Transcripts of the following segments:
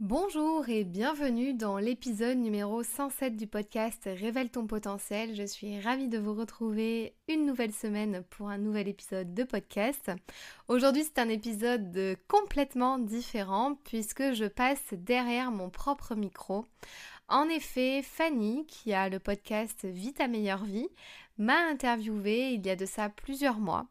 Bonjour et bienvenue dans l'épisode numéro 107 du podcast Révèle ton potentiel. Je suis ravie de vous retrouver une nouvelle semaine pour un nouvel épisode de podcast. Aujourd'hui c'est un épisode complètement différent puisque je passe derrière mon propre micro. En effet, Fanny, qui a le podcast Vie ta meilleure vie, m'a interviewé il y a de ça plusieurs mois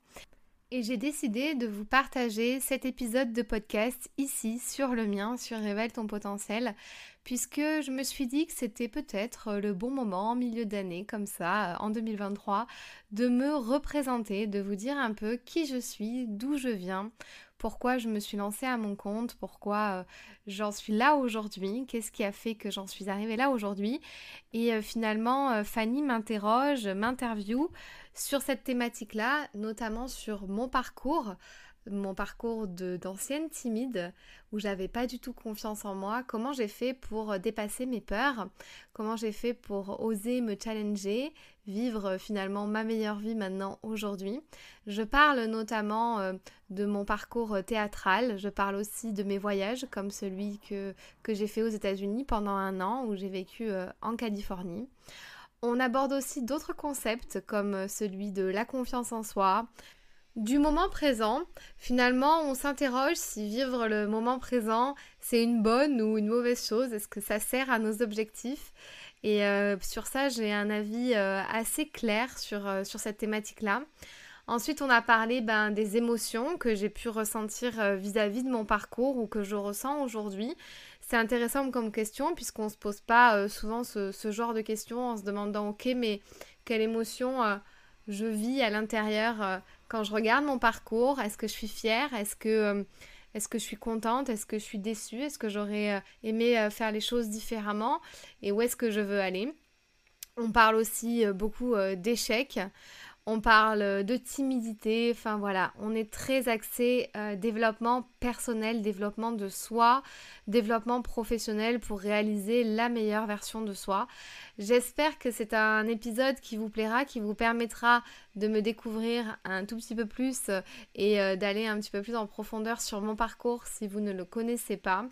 et j'ai décidé de vous partager cet épisode de podcast ici sur le mien, sur Révèle ton potentiel, puisque je me suis dit que c'était peut-être le bon moment en milieu d'année, comme ça, en 2023, de me représenter, de vous dire un peu qui je suis, d'où je viens, pourquoi je me suis lancée à mon compte, pourquoi euh, j'en suis là aujourd'hui, qu'est-ce qui a fait que j'en suis arrivée là aujourd'hui. Et euh, finalement, euh, Fanny m'interroge, m'interview sur cette thématique-là, notamment sur mon parcours, mon parcours d'ancienne timide où j'avais pas du tout confiance en moi, comment j'ai fait pour dépasser mes peurs, comment j'ai fait pour oser me challenger, vivre finalement ma meilleure vie maintenant aujourd'hui? Je parle notamment euh, de mon parcours théâtral, je parle aussi de mes voyages comme celui que, j'ai fait aux États-Unis pendant un an où j'ai vécu euh, en Californie. On aborde aussi d'autres concepts comme celui de la confiance en soi, du moment présent. Finalement, on s'interroge si vivre le moment présent, c'est une bonne ou une mauvaise chose. Est-ce que ça sert à nos objectifs? Et euh, sur ça, j'ai un avis euh, assez clair sur, euh, sur cette thématique-là. Ensuite, on a parlé ben, des émotions que j'ai pu ressentir vis-à-vis de mon parcours ou que je ressens aujourd'hui. C'est intéressant comme question puisqu'on ne se pose pas souvent ce, genre de questions en se demandant, ok, mais quelle émotion je vis à l'intérieur quand je regarde mon parcours, est-ce que je suis fière Est-ce que, euh, que je suis contente Est-ce que je suis déçue Est-ce que j'aurais euh, aimé euh, faire les choses différemment Et où est-ce que je veux aller? On parle aussi beaucoup d'échecs. On parle de timidité, enfin voilà, on est très axé euh, développement personnel, développement de soi, développement professionnel pour réaliser la meilleure version de soi. J'espère que c'est un épisode qui vous plaira, qui vous permettra de me découvrir un tout petit peu plus euh, et euh, d'aller un petit peu plus en profondeur sur mon parcours si vous ne le connaissez pas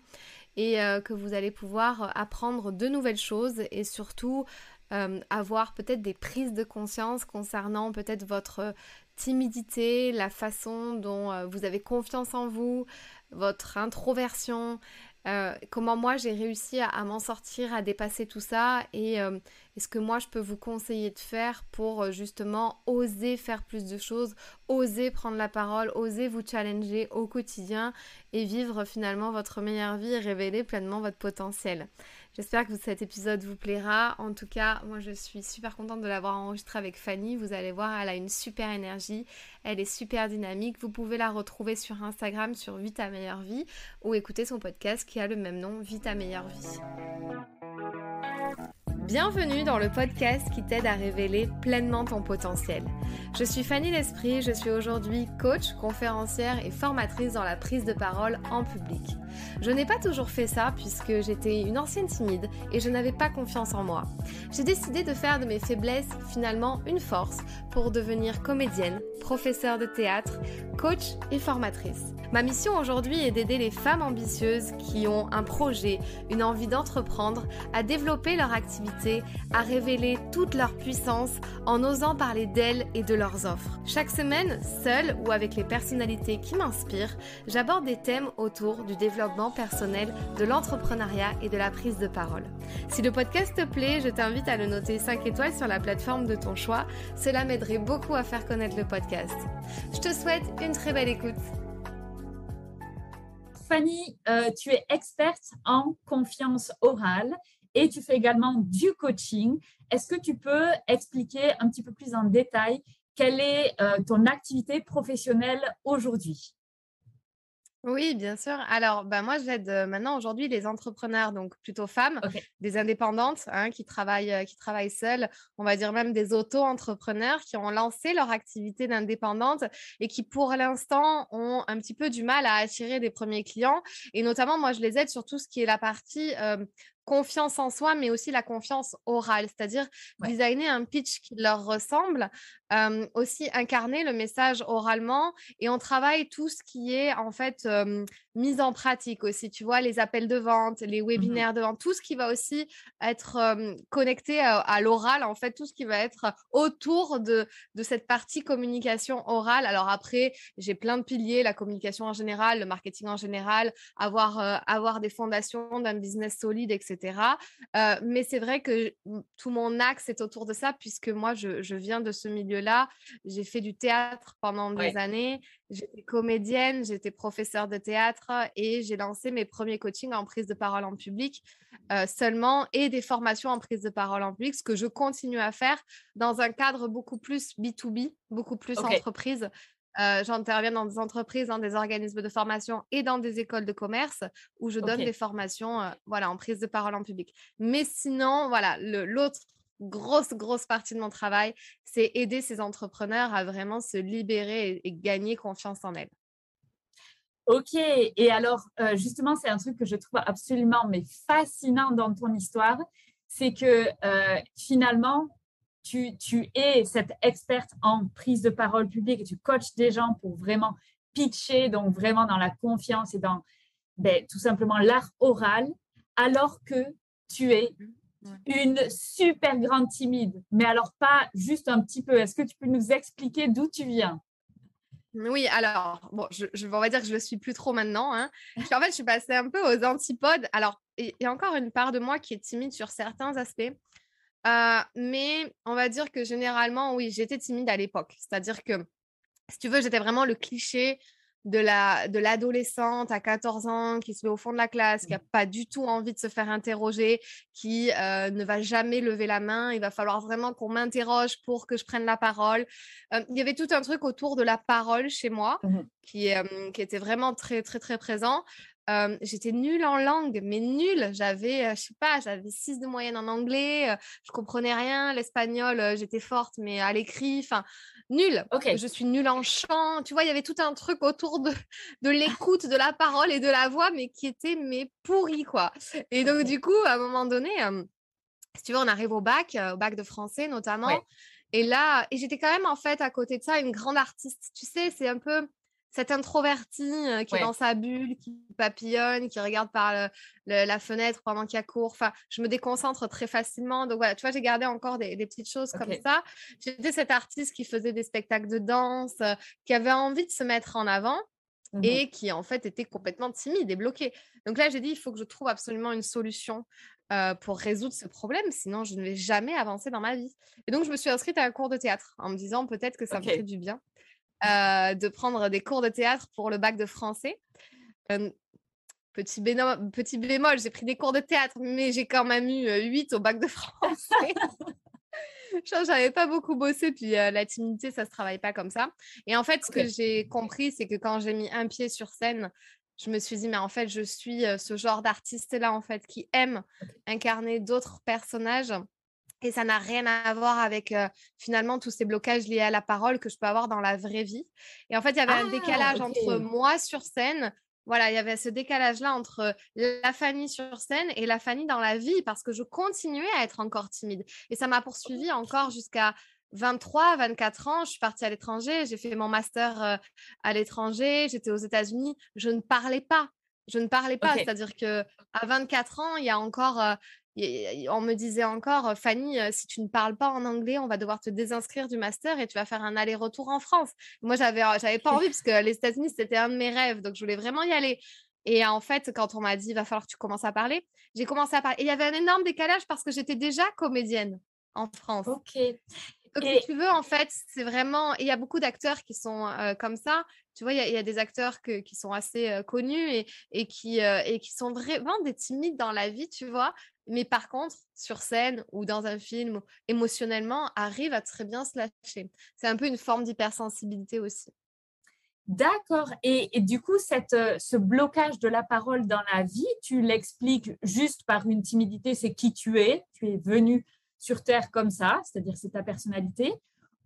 et que vous allez pouvoir apprendre de nouvelles choses et surtout euh, avoir peut-être des prises de conscience concernant peut-être votre timidité, la façon dont euh, vous avez confiance en vous, votre introversion, euh, comment moi j'ai réussi à, m'en sortir, à dépasser tout ça et, est ce que moi je peux vous conseiller de faire pour justement oser faire plus de choses, oser prendre la parole, oser vous challenger au quotidien et vivre finalement votre meilleure vie et révéler pleinement votre potentiel? J'espère que cet épisode vous plaira. En tout cas, moi je suis super contente de l'avoir enregistré avec Fanny. Vous allez voir, elle a une super énergie. Elle est super dynamique. Vous pouvez la retrouver sur Instagram sur Vita Meilleure Vie ou écouter son podcast qui a le même nom, Vita Meilleure Vie. Bienvenue dans le podcast qui t'aide à révéler pleinement ton potentiel. Je suis Fanny L'Esprit, je suis aujourd'hui coach, conférencière et formatrice dans la prise de parole en public. Je n'ai pas toujours fait ça puisque j'étais une ancienne timide et je n'avais pas confiance en moi. J'ai décidé de faire de mes faiblesses finalement une force pour devenir comédienne, professeure de théâtre, coach et formatrice. Ma mission aujourd'hui est d'aider les femmes ambitieuses qui ont un projet, une envie d'entreprendre, à développer leur activité, à révéler toute leur puissance en osant parler d'elles et de leurs offres. Chaque semaine, seule ou avec les personnalités qui m'inspirent, j'aborde des thèmes autour du développement personnel, de l'entrepreneuriat et de la prise de parole. Si le podcast te plaît, je t'invite à le noter 5 étoiles sur la plateforme de ton choix. Cela m'aiderait beaucoup à faire connaître le podcast. Je te souhaite une très belle écoute. Fanny, euh, tu es experte en confiance orale et tu fais également du coaching. Est-ce que tu peux expliquer un petit peu plus en détail quelle est euh, ton activité professionnelle aujourd'hui? Oui, bien sûr. Alors, bah, moi, j'aide maintenant aujourd'hui les entrepreneurs, donc plutôt femmes, des indépendantes hein, qui, travaillent, qui travaillent seules, on va dire même des auto-entrepreneurs qui ont lancé leur activité d'indépendante et qui, pour l'instant, ont un petit peu du mal à attirer des premiers clients. Et notamment, moi, je les aide sur tout ce qui est la partie confiance en soi, mais aussi la confiance orale, c'est-à-dire designer un pitch qui leur ressemble, aussi incarner le message oralement, et on travaille tout ce qui est en fait mise en pratique aussi, tu vois, les appels de vente, les Mmh webinaires de vente, tout ce qui va aussi être connecté à, l'oral, en fait, tout ce qui va être autour de, de cette partie communication orale. Alors après, j'ai plein de piliers, la communication en général, le marketing en général, avoir, avoir des fondations d'un business solide, etc. mais c'est vrai que tout mon axe est autour de ça, puisque moi, je, je viens de ce milieu-là. J'ai fait du théâtre pendant des années. J'étais comédienne, j'étais professeure de théâtre et j'ai lancé mes premiers coachings en prise de parole en public euh, seulement et des formations en prise de parole en public, ce que je continue à faire dans un cadre beaucoup plus B2B, beaucoup plus entreprise. Euh, j'interviens dans des entreprises, dans des organismes de formation et dans des écoles de commerce où je donne des formations euh, voilà, en prise de parole en public. Mais sinon, voilà, l'autre grosse, grosse partie de mon travail, c'est aider ces entrepreneurs à vraiment se libérer et, gagner confiance en elles. Ok, et alors euh, justement, c'est un truc que je trouve absolument mais fascinant dans ton histoire, c'est que euh, finalement, tu, tu, es cette experte en prise de parole publique et tu coaches des gens pour vraiment pitcher, donc vraiment dans la confiance et dans ben, tout simplement l'art oral, alors que tu es mmh une super grande timide, mais alors pas juste un petit peu. Est-ce que tu peux nous expliquer d'où tu viens? Oui, alors, bon, je, je, on va dire que je le suis plus trop maintenant. Hein. En fait, je suis passée un peu aux antipodes. Alors, il y a encore une part de moi qui est timide sur certains aspects. Euh, mais on va dire que généralement, oui, j'étais timide à l'époque. C'est-à-dire que, si tu veux, j'étais vraiment le cliché de la de l'adolescente à 14 ans qui se met au fond de la classe, qui n'a mmh. pas du tout envie de se faire interroger, qui euh, ne va jamais lever la main. Il va falloir vraiment qu'on m'interroge pour que je prenne la parole. Euh, il y avait tout un truc autour de la parole chez moi mmh qui, euh, qui était vraiment très, très, très présent j'étais nulle en langue, mais nulle. J'avais, je sais pas, j'avais 6 de moyenne en anglais, je comprenais rien. L'espagnol, j'étais forte, mais à l'écrit, enfin, nulle. Je suis nulle en chant. Tu vois, il y avait tout un truc autour de, de l'écoute, de la parole et de la voix, mais qui était mais pourri, quoi. Et donc, du coup, à un moment donné, si tu veux, on arrive au bac, au bac de français notamment. Et là, et j'étais quand même en fait à côté de ça une grande artiste. Tu sais, c'est un peu cet introverti euh, qui est dans sa bulle, qui papillonne, qui regarde par la fenêtre pendant qu'il y a cours. Enfin, je me déconcentre très facilement. Donc voilà, tu vois, j'ai gardé encore des, petites choses comme ça. J'étais cet artiste qui faisait des spectacles de danse, euh, qui avait envie de se mettre en avant. Mmh et qui en fait était complètement timide et bloqué. Donc là, j'ai dit, il faut que je trouve absolument une solution euh, pour résoudre ce problème, sinon je ne vais jamais avancer dans ma vie. Et donc, je me suis inscrite à un cours de théâtre en me disant peut-être que ça me ferait du bien. Euh, de prendre des cours de théâtre pour le bac de français. petit, petit bémol, j'ai pris des cours de théâtre, mais j'ai quand même eu 8 au bac de français. Je n'avais pas beaucoup bossé, puis la timidité, ça ne se travaille pas comme ça. Et en fait, ce que j'ai compris, c'est que quand j'ai mis un pied sur scène, je me suis dit, mais en fait, je suis ce genre d'artiste-là, en fait, qui aime incarner d'autres personnages et ça n'a rien à voir avec finalement tous ces blocages liés à la parole que je peux avoir dans la vraie vie. Et en fait, il y avait un ah, décalage entre moi sur scène. Voilà, il y avait ce décalage-là entre la Fanny sur scène et la Fanny dans la vie parce que je continuais à être encore timide. Et ça m'a poursuivi encore jusqu'à 23, 24 ans. Je suis partie à l'étranger, j'ai fait mon master à l'étranger, j'étais aux États-Unis. Je ne parlais pas. Je ne parlais pas, c'est-à-dire que à 24 ans, il y a encore, on me disait encore, Fanny, si tu ne parles pas en anglais, on va devoir te désinscrire du master et tu vas faire un aller-retour en France. Moi, j'avais, j'avais pas envie parce que les États-Unis, c'était un de mes rêves, donc je voulais vraiment y aller. Et en fait, quand on m'a dit, il va falloir que tu commences à parler, j'ai commencé à parler. Et il y avait un énorme décalage parce que j'étais déjà comédienne en France. Ok. Donc, si tu veux, en fait, c'est vraiment. Il y a beaucoup d'acteurs qui sont comme ça. Tu vois, il y, a, des acteurs qui sont assez connus et, et qui, et qui sont vraiment des timides dans la vie, tu vois. Mais par contre, sur scène ou dans un film, émotionnellement, arrivent à très bien se lâcher. C'est un peu une forme d'hypersensibilité aussi. D'accord. Et, du coup, cette, ce blocage de la parole dans la vie, tu l'expliques juste par une timidité, c'est qui tu es. Tu es venu sur Terre comme ça, c'est-à-dire c'est ta personnalité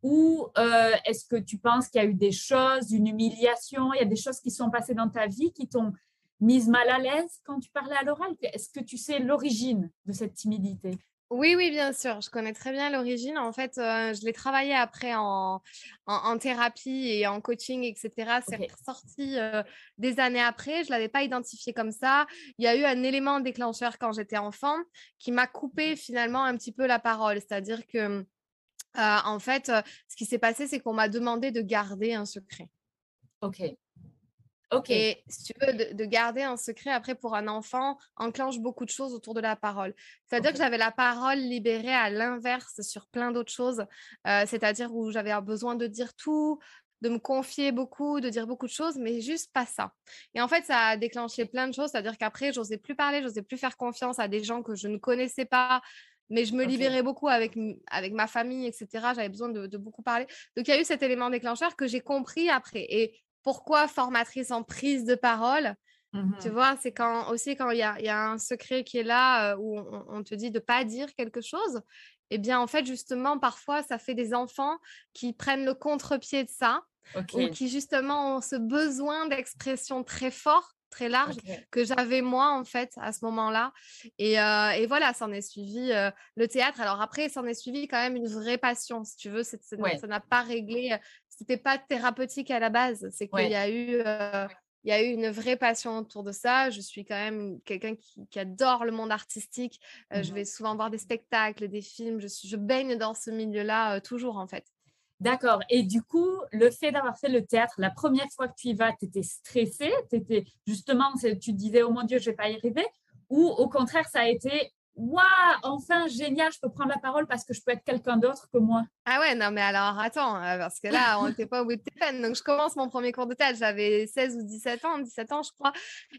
Ou euh, est-ce que tu penses qu'il y a eu des choses, une humiliation, il y a des choses qui sont passées dans ta vie qui t'ont mise mal à l'aise quand tu parlais à l'oral? Est-ce que tu sais l'origine de cette timidité? Oui, oui, bien sûr. Je connais très bien l'origine. En fait, euh, je l'ai travaillé après en, en, thérapie et en coaching, etc. C'est ressorti euh, des années après. Je ne l'avais pas identifié comme ça. Il y a eu un élément déclencheur quand j'étais enfant qui m'a coupé finalement un petit peu la parole. C'est-à-dire que, euh, en fait, ce qui s'est passé, c'est qu'on m'a demandé de garder un secret. OK. OK. Et si tu veux, de, garder un secret après pour un enfant enclenche beaucoup de choses autour de la parole. C'est-à-dire que j'avais la parole libérée à l'inverse sur plein d'autres choses. Euh, c'est-à-dire où j'avais besoin de dire tout, de me confier beaucoup, de dire beaucoup de choses, mais juste pas ça. Et en fait, ça a déclenché plein de choses. C'est-à-dire qu'après, j'osais plus parler, j'osais plus faire confiance à des gens que je ne connaissais pas, mais je me libérais beaucoup avec, avec ma famille, etc. J'avais besoin de, de, beaucoup parler. Donc, il y a eu cet élément déclencheur que j'ai compris après. Et pourquoi formatrice en prise de parole mmh Tu vois, c'est quand aussi quand il y a, un secret qui est là où on, te dit de pas dire quelque chose. Eh bien, en fait, justement, parfois, ça fait des enfants qui prennent le contre-pied de ça ou qui justement ont ce besoin d'expression très fort très large que j'avais moi en fait à ce moment-là et, et voilà s'en est suivi le théâtre. Alors après s'en est suivi quand même une vraie passion si tu veux ça n'a pas réglé c'était pas thérapeutique à la base. C'est qu'il y a eu euh, il y a eu une vraie passion autour de ça. Je suis quand même quelqu'un qui, adore le monde artistique. Euh, je mmh vais souvent voir des spectacles, des films. Je, je baigne dans ce milieu-là euh, toujours, en fait. D'accord. Et du coup, le fait d'avoir fait le théâtre, la première fois que tu y vas, tu étais stressée? Étais justement, tu te disais, oh mon Dieu, je vais pas y arriver Ou au contraire, ça a été Waouh, enfin génial, je peux prendre la parole parce que je peux être quelqu'un d'autre que moi. Ah ouais, non, mais alors attends, euh, parce que là, on n'était pas au bout de tes peines. Donc, je commence mon premier cours de théâtre, j'avais 16 ou 17 ans, 17 ans, je crois.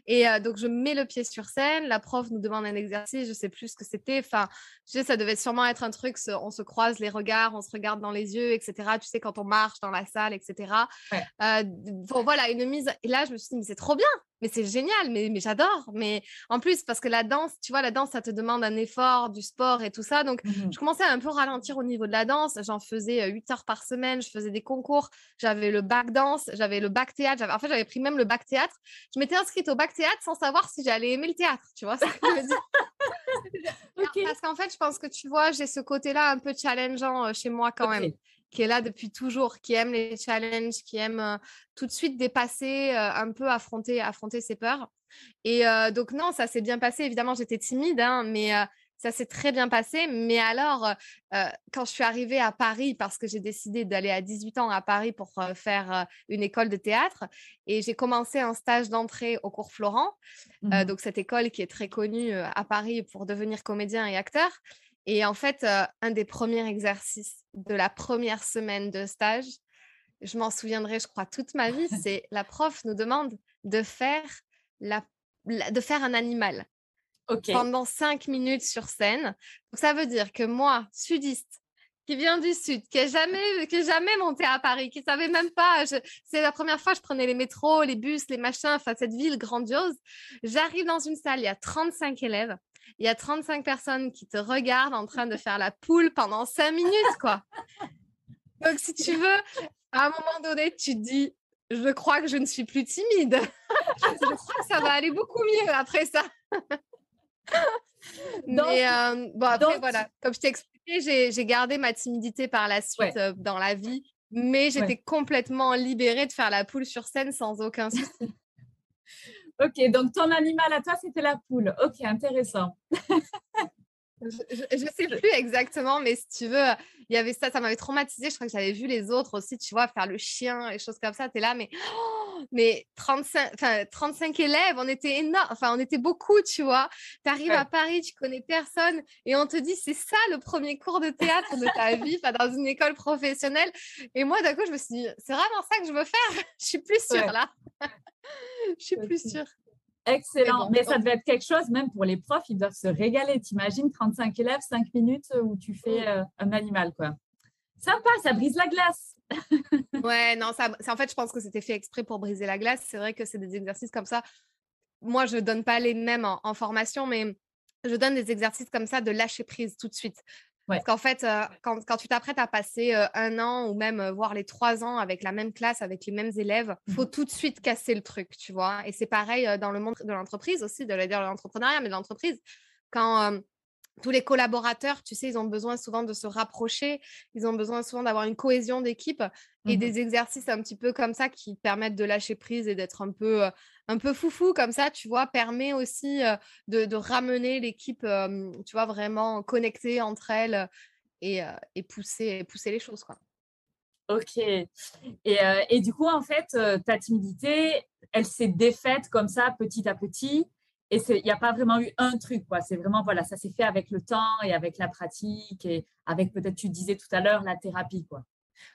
Et euh, donc, je mets le pied sur scène. La prof nous demande un exercice, je sais plus ce que c'était. Enfin, je sais, ça devait sûrement être un truc, on se croise les regards, on se regarde dans les yeux, etc. Tu sais, quand on marche dans la salle, etc. Euh, bon, voilà, une mise. Et là, je me suis dit, mais c'est trop bien mais c'est génial, mais, mais j'adore. Mais en plus, parce que la danse, tu vois, la danse, ça te demande un effort, du sport et tout ça. Donc, mmh je commençais à un peu ralentir au niveau de la danse. J'en faisais 8 heures par semaine, je faisais des concours. J'avais le bac danse, j'avais le bac théâtre. En fait, j'avais pris même le bac théâtre. Je m'étais inscrite au bac théâtre sans savoir si j'allais aimer le théâtre, tu vois. Parce qu'en fait, je pense que tu vois, j'ai ce côté-là un peu challengeant chez moi quand même qui est là depuis toujours, qui aime les challenges, qui aime tout de suite dépasser, un peu affronter, affronter ses peurs. Et donc non, ça s'est bien passé. Évidemment, j'étais timide, hein, mais ça s'est très bien passé. Mais alors, quand je suis arrivée à Paris, parce que j'ai décidé d'aller à 18 ans à Paris pour faire une école de théâtre, et j'ai commencé un stage d'entrée au cours Florent, mmh donc cette école qui est très connue à Paris pour devenir comédien et acteur. Et en fait, un des premiers exercices de la première semaine de stage, je m'en souviendrai, je crois, toute ma vie, c'est la prof nous demande de faire, la, de faire un animal pendant cinq minutes sur scène. Donc, ça veut dire que moi, sudiste, qui vient du sud, qui n'a jamais, qui jamais monté à Paris, qui savait même pas. C'est la première fois que je prenais les métros, les bus, les machins, enfin cette ville grandiose. J'arrive dans une salle, il y a 35 élèves il y a 35 personnes qui te regardent en train de faire la poule pendant 5 minutes, quoi. Donc, si tu veux, à un moment donné, tu te dis, je crois que je ne suis plus timide. je crois que ça va aller beaucoup mieux après ça. Mais euh, bon, après, voilà, comme je t'ai expliqué, j'ai gardé ma timidité par la suite euh, dans la vie, mais j'étais complètement libérée de faire la poule sur scène sans aucun souci. Ok, donc ton animal à toi, c'était la poule. Ok, intéressant. je ne sais plus exactement, mais si tu veux, il y avait ça, ça m'avait traumatisé. Je crois que j'avais vu les autres aussi, tu vois, faire le chien et choses comme ça. Tu es là, mais, oh, mais 35, 35 élèves, on était énorme, enfin, on était beaucoup, tu vois. Tu arrives à Paris, tu connais personne et on te dit, c'est ça le premier cours de théâtre de ta vie, dans une école professionnelle. Et moi, d'un coup, je me suis dit, c'est vraiment ça que je veux faire? je suis plus sûre là. je suis plus sûre. Excellent. Mais, ça devait être quelque chose, même pour les profs, ils doivent se régaler. T'imagines 35 élèves, 5 minutes euh, où tu fais euh, un animal, quoi. Sympa, ça brise la glace. ouais, non, ça, en fait, je pense que c'était fait exprès pour briser la glace. C'est vrai que c'est des exercices comme ça. Moi, je ne donne pas les mêmes en, formation, mais je donne des exercices comme ça de lâcher prise tout de suite. Parce qu'en fait, euh, quand, quand, tu t'apprêtes à passer euh, un an ou même euh, voir les trois ans avec la même classe, avec les mêmes élèves, il faut mmh tout de suite casser le truc, tu vois? Et c'est pareil dans le monde de l'entreprise aussi, de, de l'entrepreneuriat, mais de l'entreprise. Quand tous les collaborateurs, tu sais, ils ont besoin souvent de se rapprocher, ils ont besoin souvent d'avoir une cohésion d'équipe et mmh des exercices un petit peu comme ça qui permettent de lâcher prise et d'être un peu, un peu foufou comme ça, tu vois, permet aussi de, ramener l'équipe, tu vois, vraiment connectée entre elles et, et, pousser, pousser les choses, quoi. Ok. Et, et, du coup, en fait, ta timidité, elle s'est défaite comme ça, petit à petit? Et il n'y a pas vraiment eu un truc, quoi. C'est vraiment, voilà, ça s'est fait avec le temps et avec la pratique et avec peut-être, tu disais tout à l'heure, la thérapie, quoi.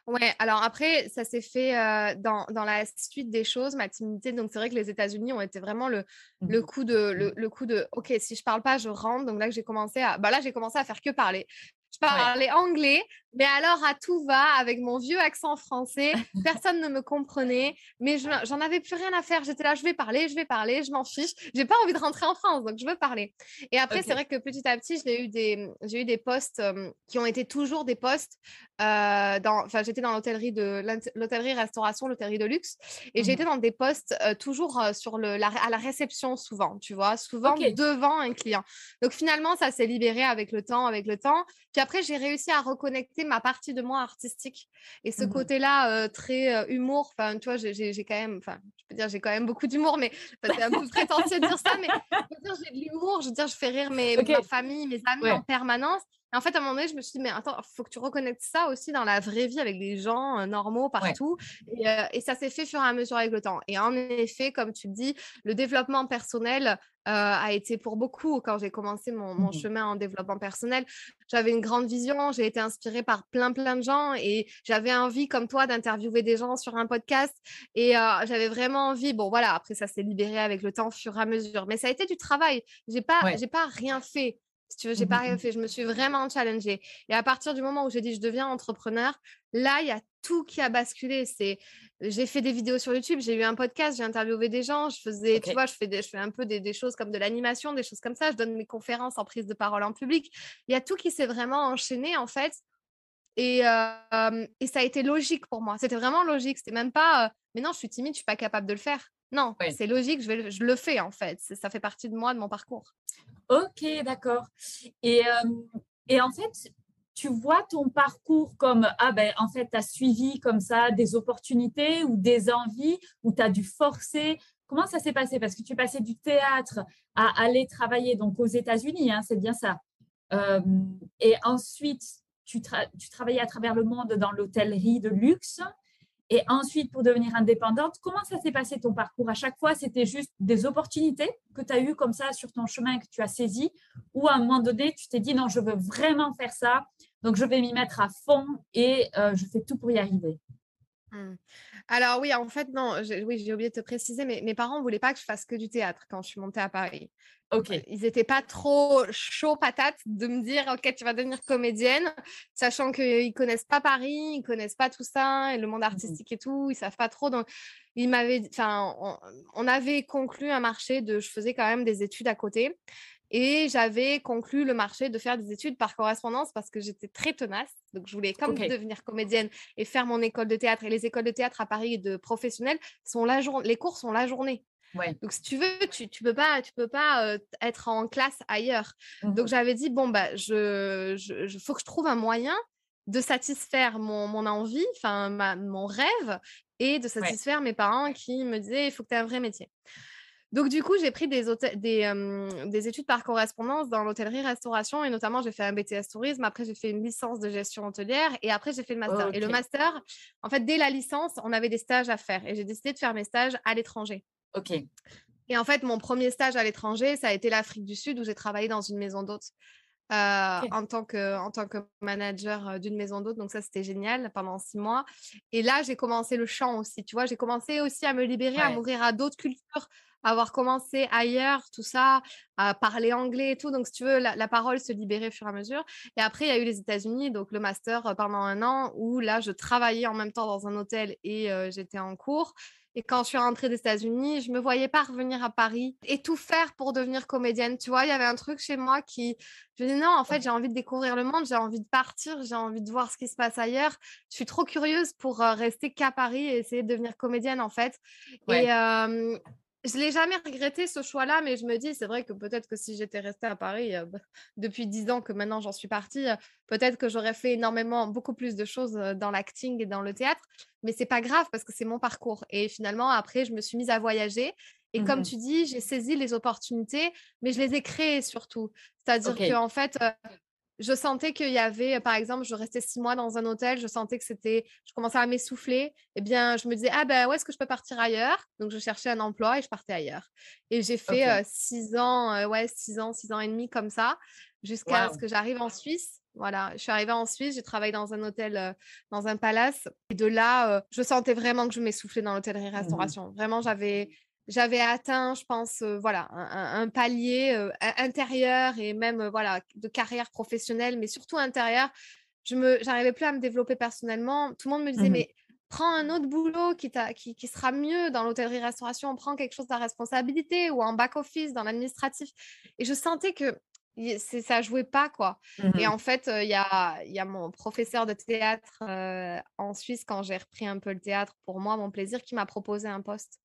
Ouais, alors après, ça s'est fait euh, dans, dans, la suite des choses, ma timidité. Donc, c'est vrai que les États-Unis ont été vraiment le, le, mmh coup de, le, le, coup de OK, si je parle pas, je rentre. Donc là, j'ai commencé à, bah là, j'ai commencé à faire que parler. Je parlais anglais, mais alors à tout va avec mon vieux accent français. Personne ne me comprenait, mais j'en avais plus rien à faire. J'étais là, je vais parler, je vais parler, je m'en fiche. J'ai pas envie de rentrer en France, donc je veux parler. Et après, c'est vrai que petit à petit, j'ai eu des, j'ai eu des postes qui ont été toujours des postes. Euh, dans, j'étais dans l'hôtellerie de l'hôtellerie restauration, l'hôtellerie de luxe, et j'ai mmh été dans des postes euh, toujours euh, sur le, la, à la réception souvent, tu vois, souvent devant un client. Donc finalement, ça s'est libéré avec le temps, avec le temps. Puis après, j'ai réussi à reconnecter ma partie de moi artistique et ce mmh côté-là très humour. Enfin, tu vois, j'ai quand même, enfin, je peux dire, j'ai quand même beaucoup d'humour, mais c'est un peu prétentieux de dire ça, mais j'ai de l'humour. Je veux dire, je fais rire mes, ma famille, mes amis en permanence. En fait, à un moment donné, je me suis dit, mais attends, il faut que tu reconnectes ça aussi dans la vraie vie avec des gens normaux partout. Et, et, ça s'est fait fur et à mesure avec le temps. Et en effet, comme tu dis, le développement personnel, euh, a été pour beaucoup quand j'ai commencé mon, mon, mmh chemin en développement personnel. J'avais une grande vision, j'ai été inspirée par plein, plein de gens et j'avais envie, comme toi, d'interviewer des gens sur un podcast. Et euh, j'avais vraiment envie, bon voilà, après ça s'est libéré avec le temps, au fur et à mesure. Mais ça a été du travail. J'ai pas, j'ai pas rien fait. Si tu veux, j'ai mmh pas rien fait. Je me suis vraiment challengée. Et à partir du moment où j'ai dit je deviens entrepreneur, là, il y a tout qui a basculé. C'est, j'ai fait des vidéos sur YouTube, j'ai eu un podcast, j'ai interviewé des gens, je faisais, tu vois, je fais, je fais un peu des, choses comme de l'animation, des choses comme ça. Je donne mes conférences en prise de parole en public. Il y a tout qui s'est vraiment enchaîné en fait. Et, euh, et ça a été logique pour moi. C'était vraiment logique. C'était même pas, euh, mais non, je suis timide, je suis pas capable de le faire. Non, c'est logique, je, vais, je le fais en fait. Ça fait partie de moi, de mon parcours. Ok, d'accord. Et, et en fait, tu vois ton parcours comme, ah ben, en fait, tu as suivi comme ça des opportunités ou des envies, ou tu as dû forcer? Comment ça s'est passé? Parce que tu passais du théâtre à aller travailler donc aux États-Unis, hein, c'est bien ça. et ensuite, tu, tu travaillais à travers le monde dans l'hôtellerie de luxe. Et ensuite, pour devenir indépendante, comment ça s'est passé ton parcours? À chaque fois, c'était juste des opportunités que tu as eues comme ça sur ton chemin que tu as saisi? Ou à un moment donné, tu t'es dit non, je veux vraiment faire ça, donc je vais m'y mettre à fond et euh, je fais tout pour y arriver? Mmh. Alors oui, en fait, non, oui, j'ai oublié de te préciser, mais mes parents ne voulaient pas que je fasse que du théâtre quand je suis montée à Paris. Ok. Ils n'étaient pas trop chauds patates de me dire ok tu vas devenir comédienne, sachant qu'ils connaissent pas Paris, ils connaissent pas tout ça et le monde mmh artistique et tout, ils savent pas trop. Donc ils m'avaient, enfin on, avait conclu un marché de, je faisais quand même des études à côté et j'avais conclu le marché de faire des études par correspondance parce que j'étais très tenace. Donc, je voulais comme devenir comédienne et faire mon école de théâtre. Et les écoles de théâtre à Paris de professionnels sont la journée. Les cours sont la journée. Donc, si tu veux, tu, tu peux pas, tu peux pas être en classe ailleurs. Mmh Donc, j'avais dit, bon, bah, je, je, faut que je trouve un moyen de satisfaire mon, mon envie, enfin, mon rêve et de satisfaire mes parents qui me disaient, il faut que tu aies un vrai métier. Donc, du coup, j'ai pris des, des, études par correspondance dans l'hôtellerie-restauration et notamment, j'ai fait un BTS tourisme. Après, j'ai fait une licence de gestion hôtelière et après, j'ai fait le master. Et le master, en fait, dès la licence, on avait des stages à faire et j'ai décidé de faire mes stages à l'étranger. OK. Et en fait, mon premier stage à l'étranger, ça a été l'Afrique du Sud où j'ai travaillé dans une maison d'hôtes. Euh, en, tant que, en tant que manager d'une maison d'hôtes. Donc ça, c'était génial pendant six mois. Et là, j'ai commencé le chant aussi. Tu vois, j'ai commencé aussi à me libérer, à m'ouvrir à d'autres cultures, avoir commencé ailleurs, tout ça, à parler anglais et tout. Donc, si tu veux, la, parole se libérait au fur et à mesure. Et après, il y a eu les États-Unis, donc le master euh, pendant un an, où là, je travaillais en même temps dans un hôtel et euh, j'étais en cours. Et quand je suis rentrée des États-Unis, je me voyais pas revenir à Paris et tout faire pour devenir comédienne. Tu vois, il y avait un truc chez moi qui, je me dis non, en fait, j'ai envie de découvrir le monde, j'ai envie de partir, j'ai envie de voir ce qui se passe ailleurs. Je suis trop curieuse pour euh, rester qu'à Paris et essayer de devenir comédienne, en fait. Et, je l'ai jamais regretté ce choix-là, mais je me dis, c'est vrai que peut-être que si j'étais restée à Paris euh, depuis dix ans que maintenant j'en suis partie, euh, peut-être que j'aurais fait énormément, beaucoup plus de choses euh, dans l'acting et dans le théâtre. Mais c'est pas grave parce que c'est mon parcours. Et finalement, après, je me suis mise à voyager. Et comme Mhm. tu dis, j'ai saisi les opportunités, mais je les ai créées surtout. C'est-à-dire qu'en fait, je sentais qu'il y avait, par exemple, je restais six mois dans un hôtel, je sentais que c'était, je commençais à m'essouffler. Eh bien, je me disais, ah ben, où est-ce que je peux partir ailleurs? Donc, je cherchais un emploi et je partais ailleurs. Et j'ai fait euh, six ans, euh, ouais, six ans, six ans et demi comme ça, jusqu'à ce que j'arrive en Suisse. Voilà, je suis arrivée en Suisse, j'ai travaillé dans un hôtel, euh, dans un palace. Et de là, euh, je sentais vraiment que je m'essoufflais dans l'hôtellerie-restauration. Vraiment, j'avais, j'avais atteint, je pense, euh, voilà, un, palier euh, intérieur et même euh, voilà de carrière professionnelle, mais surtout intérieur. Je me, j'arrivais plus à me développer personnellement. Tout le monde me disait, Mhm. mais prends un autre boulot qui, qui, qui sera mieux dans l'hôtellerie-restauration, prends quelque chose de la responsabilité ou en back-office, dans l'administratif. Et je sentais que c'est, ça jouait pas, quoi. Et Mhm. en fait, euh, il y, a, y a mon professeur de théâtre euh, en Suisse, quand j'ai repris un peu le théâtre pour moi, mon plaisir, qui m'a proposé un poste.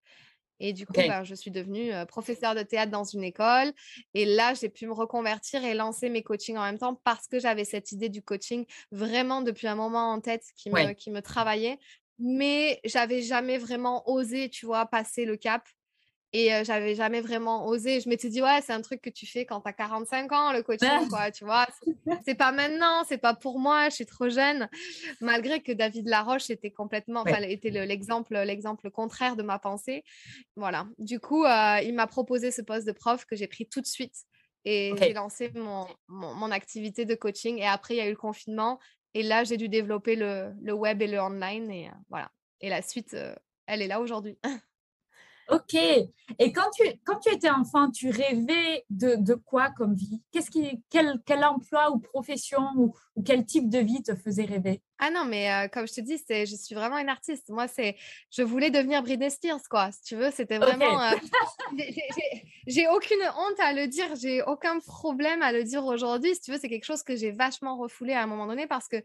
Et du coup, ben, je suis devenue euh, professeure de théâtre dans une école. Et là, j'ai pu me reconvertir et lancer mes coachings en même temps parce que j'avais cette idée du coaching vraiment depuis un moment en tête qui me, Ouais. qui me travaillait. Mais j'avais jamais vraiment osé, tu vois, passer le cap. Et euh, j'avais jamais vraiment osé. Je m'étais dit, ouais, c'est un truc que tu fais quand tu as 45 ans, le coaching, quoi, tu vois. C'est- pas maintenant, c'est pas pour moi, je suis trop jeune. Malgré que David Laroche était complètement, Ouais. était le- l'exemple, l'exemple contraire de ma pensée. Voilà. Du coup, euh, il m'a proposé ce poste de prof que j'ai pris tout de suite. Et j'ai lancé mon, mon, mon activité de coaching. Et après, il y a eu le confinement. Et là, j'ai dû développer le, le web et le online. Et euh, voilà. Et la suite, euh, elle est là aujourd'hui. Ok. Et quand tu, quand tu étais enfant, tu rêvais de, quoi comme vie? Qu'est-ce qui, quel, quel emploi ou profession ou quel type de vie te faisait rêver? Ah non, mais euh, comme je te dis, c'est, je suis vraiment une artiste. Moi, c'est, je voulais devenir Britney Spears, quoi. Si tu veux, c'était vraiment. euh, j'ai- aucune honte à le dire, j'ai aucun problème à le dire aujourd'hui. Si tu veux, c'est quelque chose que j'ai vachement refoulé à un moment donné parce que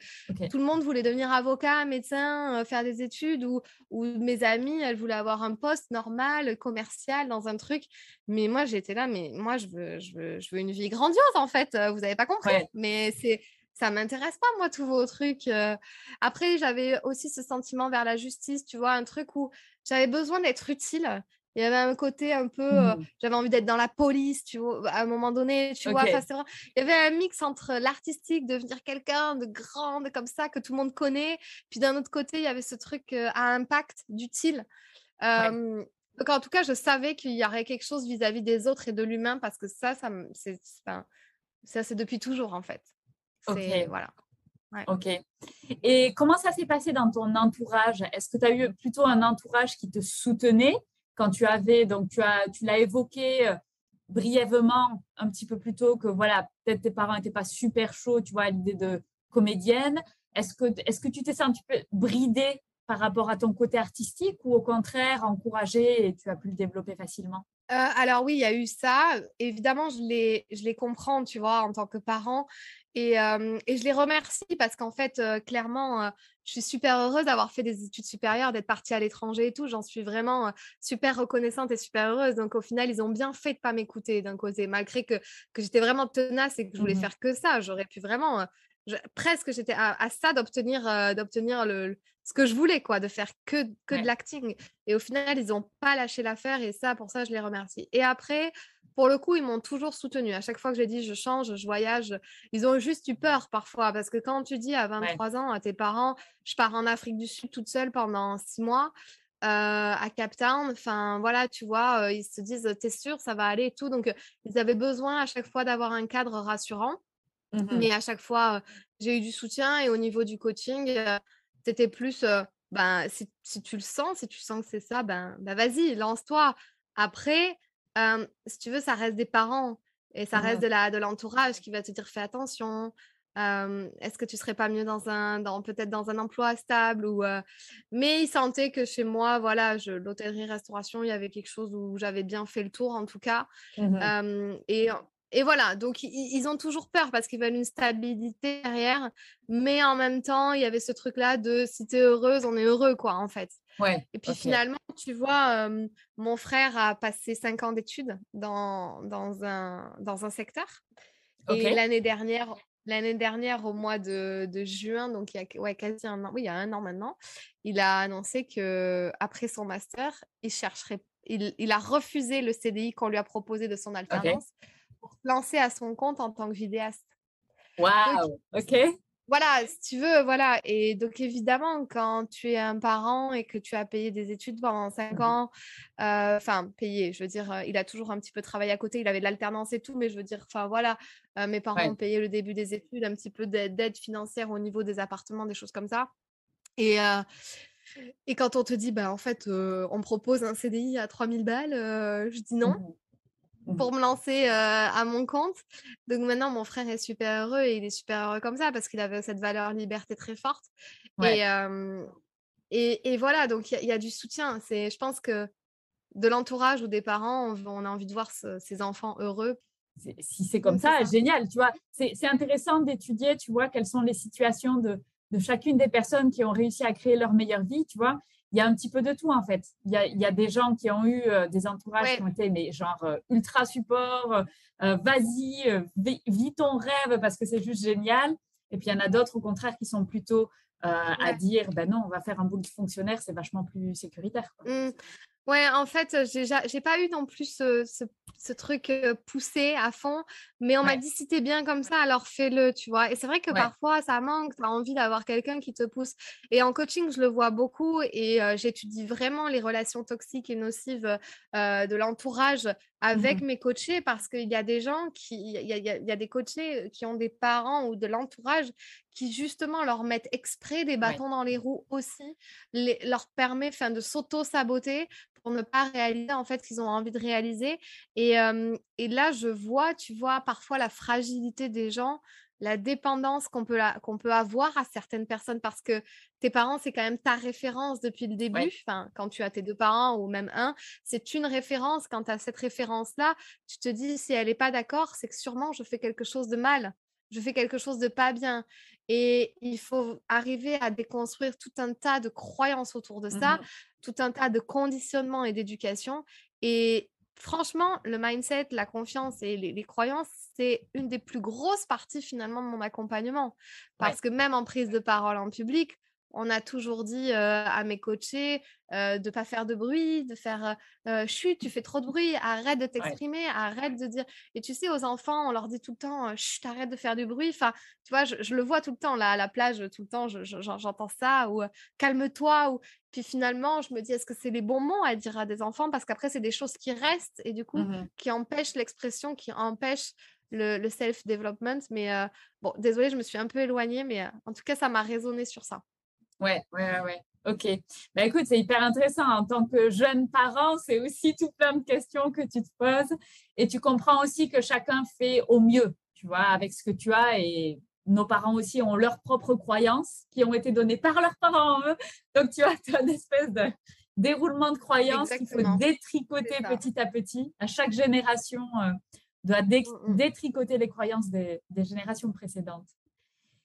tout le monde voulait devenir avocat, médecin, euh, faire des études ou, ou mes amies, elles voulaient avoir un poste normal, commercial, dans un truc. Mais moi, j'étais là, mais moi, je veux, je veux, je veux une vie grandiose, en fait. Vous n'avez pas compris. Ouais. Mais c'est. Ça m'intéresse pas, moi, tous vos trucs. euh. Après, j'avais aussi ce sentiment vers la justice, tu vois, un truc où j'avais besoin d'être utile. Il y avait un côté un peu, euh, Mhm. j'avais envie d'être dans la police, tu vois, à un moment donné, tu vois. Ok. Enfin, c'est vraiment- Il y avait un mix entre l'artistique, devenir quelqu'un de grand, de comme ça, que tout le monde connaît. Puis d'un autre côté, il y avait ce truc euh, à impact, d'utile. Euh, donc, en tout cas, je savais qu'il y aurait quelque chose vis-à-vis des autres et de l'humain parce que ça, c'est, ça, c'est depuis toujours, en fait. Ok. voilà. Ok. Et comment ça s'est passé dans ton entourage? Est-ce que tu as eu plutôt un entourage qui te soutenait quand tu avais, donc tu as, tu l'as évoqué euh, brièvement un petit peu plus tôt que voilà, peut-être tes parents n'étaient pas super chauds, tu vois, à l'idée de comédienne. Est-ce que, est-ce que tu t'es senti un petit peu bridée par rapport à ton côté artistique ou au contraire encouragée et tu as pu le développer facilement? Euh, alors oui, il y a eu ça. Évidemment, je les, je les comprends, tu vois, en tant que parent. Et, euh, et je les remercie parce qu'en fait, euh, clairement, je suis super heureuse d'avoir fait des études supérieures, d'être partie à l'étranger et tout. J'en suis vraiment super reconnaissante et super heureuse. Donc au final, ils ont bien fait de pas m'écouter d'un côté, malgré que, que j'étais vraiment tenace et que je voulais Mhm. faire que ça. J'aurais pu vraiment, je- presque, j'étais à, à ça d'obtenir euh, d'obtenir le, le- ce que je voulais, quoi, de faire que, que Ouais. de l'acting. Et au final, ils n'ont pas lâché l'affaire et ça, pour ça, je les remercie. Et après, pour le coup, ils m'ont toujours soutenue. À chaque fois que j'ai dit je change, je voyage, ils ont juste eu peur parfois. Parce que quand tu dis à 23 ans à tes parents, je pars en Afrique du Sud toute seule pendant six mois euh, à Cape Town, enfin voilà, tu vois, euh, ils se disent t'es sûr, ça va aller et tout. Donc, euh, ils avaient besoin à chaque fois d'avoir un cadre rassurant. Mhm. Mais à chaque fois, j'ai eu du soutien et au niveau du coaching, c'était plus, ben, si, si tu le sens, si tu sens que c'est ça, ben, ben vas-y, lance-toi. Après, euh, si tu veux, ça reste des parents et ça reste Mhm. de la, de l'entourage qui va te dire fais attention. euh, Est-ce que tu serais pas mieux dans un, dans, peut-être dans un emploi stable ou euh, Mais ils sentaient que chez moi, voilà, je, l'hôtellerie-restauration, il y avait quelque chose où j'avais bien fait le tour en tout cas. Euh, et et voilà, donc ils, ont toujours peur parce qu'ils veulent une stabilité derrière, mais en même temps, il y avait ce truc-là de si tu es heureuse, on est heureux, quoi, en fait. Ouais, et puis finalement, tu vois, mon frère a passé cinq ans d'études dans, dans, un, dans un secteur. Et l'année dernière, l'année dernière, au mois de, de, juin, donc il y a ouais, quasi un an, oui, il y a un an maintenant, il a annoncé que après son master, il chercherait, il, il a refusé le CDI qu'on lui a proposé de son alternance pour se lancer à son compte en tant que vidéaste. Waouh, ok. Voilà, si tu veux, voilà. Et donc, évidemment, quand tu es un parent et que tu as payé des études pendant cinq mmh ans, euh, enfin, payé, je veux dire, euh, il a toujours un petit peu travaillé à côté, il avait de l'alternance et tout, mais je veux dire, enfin, voilà, euh, mes parents ont payé le début des études, un petit peu d'aide financière au niveau des appartements, des choses comme ça. Et, et quand on te dit, bah, en fait, on propose un CDI à 3000 balles, je dis non. Mmh Mmh. pour me lancer à mon compte. Donc maintenant, mon frère est super heureux et il est super heureux comme ça parce qu'il avait cette valeur liberté très forte. Et, et, voilà, donc il y, a du soutien. C'est, je pense que de l'entourage ou des parents, on, a envie de voir ses enfants heureux. Si c'est comme ça, génial. Tu vois, c'est intéressant d'étudier, tu vois, quelles sont les situations de, de chacune des personnes qui ont réussi à créer leur meilleure vie, tu vois il y a un petit peu de tout en fait. Il y a, il y a des gens qui ont eu euh, des entourages qui ont été mais genre euh, ultra support, euh, vas-y, vis ton rêve parce que c'est juste génial. Et puis il y en a d'autres au contraire qui sont plutôt à dire ben non, on va faire un bout de fonctionnaire, c'est vachement plus sécuritaire. Mmh. Ouais, en fait, j'ai pas eu non plus ce, ce, truc poussé à fond, mais on m'a dit si t'es bien comme ça, alors fais-le, tu vois? Et c'est vrai que parfois, ça manque, tu as envie d'avoir quelqu'un qui te pousse. Et en coaching, je le vois beaucoup et j'étudie vraiment les relations toxiques et nocives de l'entourage avec mmh mes coachés parce qu'il y a des gens qui, il y, y, a des coachés qui ont des parents ou de l'entourage qui justement leur mettent exprès des bâtons dans les roues aussi, les, leur permet de s'auto-saboter pour ne pas réaliser en fait ce qu'ils ont envie de réaliser. Et, et, là, je vois, tu vois, parfois la fragilité des gens, la dépendance qu'on peut, qu'on peut avoir à certaines personnes parce que tes parents, c'est quand même ta référence depuis le début. Enfin, quand tu as tes deux parents ou même un, c'est une référence. Quand tu as cette référence-là, tu te dis, si elle n'est pas d'accord, c'est que sûrement je fais quelque chose de mal je fais quelque chose de pas bien. Et il faut arriver à déconstruire tout un tas de croyances autour de ça, mmh tout un tas de conditionnements et d'éducation. Et franchement, le mindset, la confiance et les, croyances, c'est une des plus grosses parties finalement de mon accompagnement. Parce que même en prise de parole en public, on a toujours dit à mes coachés de ne pas faire de bruit, de faire chut, tu fais trop de bruit, arrête de t'exprimer, arrête de dire. Et tu sais, aux enfants, on leur dit tout le temps chut, arrête de faire du bruit. Enfin, tu vois, je, le vois tout le temps là à la plage, tout le temps, j'entends ça ou calme-toi. Ou... Puis finalement, je me dis, est-ce que c'est les bons mots à dire à des enfants? Parce qu'après, c'est des choses qui restent et du coup, mmh qui empêchent l'expression, qui empêchent le, self-development. Mais bon, désolée, je me suis un peu éloignée, mais en tout cas, ça m'a résonné sur ça. Ouais, ouais, ouais. Ok. Bah, écoute, c'est hyper intéressant. En tant que jeune parent, c'est aussi tout plein de questions que tu te poses. Et tu comprends aussi que chacun fait au mieux, tu vois, avec ce que tu as. Et nos parents aussi ont leurs propres croyances qui ont été données par leurs parents eux. Donc, tu vois, tu as une espèce de déroulement de croyances qu'il faut détricoter petit à petit. À chaque génération euh, doit mmh, mmh. détricoter les croyances des générations précédentes.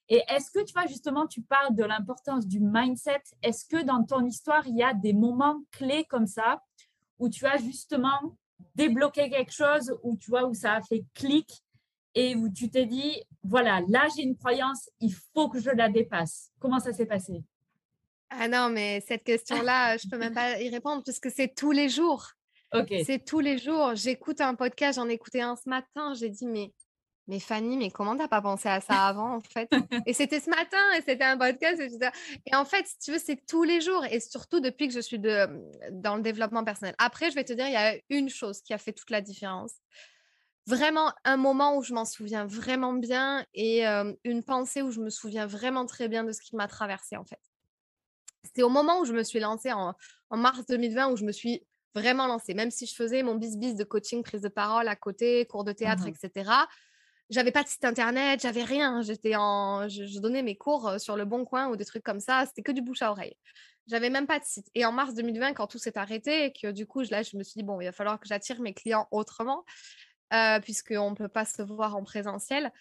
Et est-ce que, tu vois, justement, tu parles de l'importance du mindset? Est-ce que dans ton histoire, il y a des moments clés comme ça où tu as justement débloqué quelque chose, où tu vois, où ça a fait clic et où tu t'es dit, voilà, là, j'ai une croyance, il faut que je la dépasse. Comment ça s'est passé? Ah non, mais cette question-là, je ne peux même pas y répondre puisque c'est tous les jours. Ok. C'est tous les jours. J'écoute un podcast, j'en ai écouté un ce matin, j'ai dit, mais mais Fanny, mais comment t'as pas pensé à ça avant en fait? Et c'était ce matin et c'était un podcast. Et, et en fait, si tu veux, c'est tous les jours et surtout depuis que je suis de, dans le développement personnel. Après, je vais te dire, il y a une chose qui a fait toute la différence. Vraiment un moment où je m'en souviens vraiment bien et une pensée où je me souviens vraiment très bien de ce qui m'a traversé en fait. C'était au moment où je me suis lancée en, en mars 2020 où je me suis vraiment lancée, même si je faisais mon bis-bis de coaching, prise de parole à côté, cours de théâtre, mmh etc j'avais pas de site internet, j'avais rien. J'étais en, je, donnais mes cours sur le bon coin ou des trucs comme ça. C'était que du bouche à oreille. J'avais même pas de site. Et en mars 2020, quand tout s'est arrêté et que du coup, là, je me suis dit bon, il va falloir que j'attire mes clients autrement. euh, puisqu'on ne peut pas se voir en présentiel.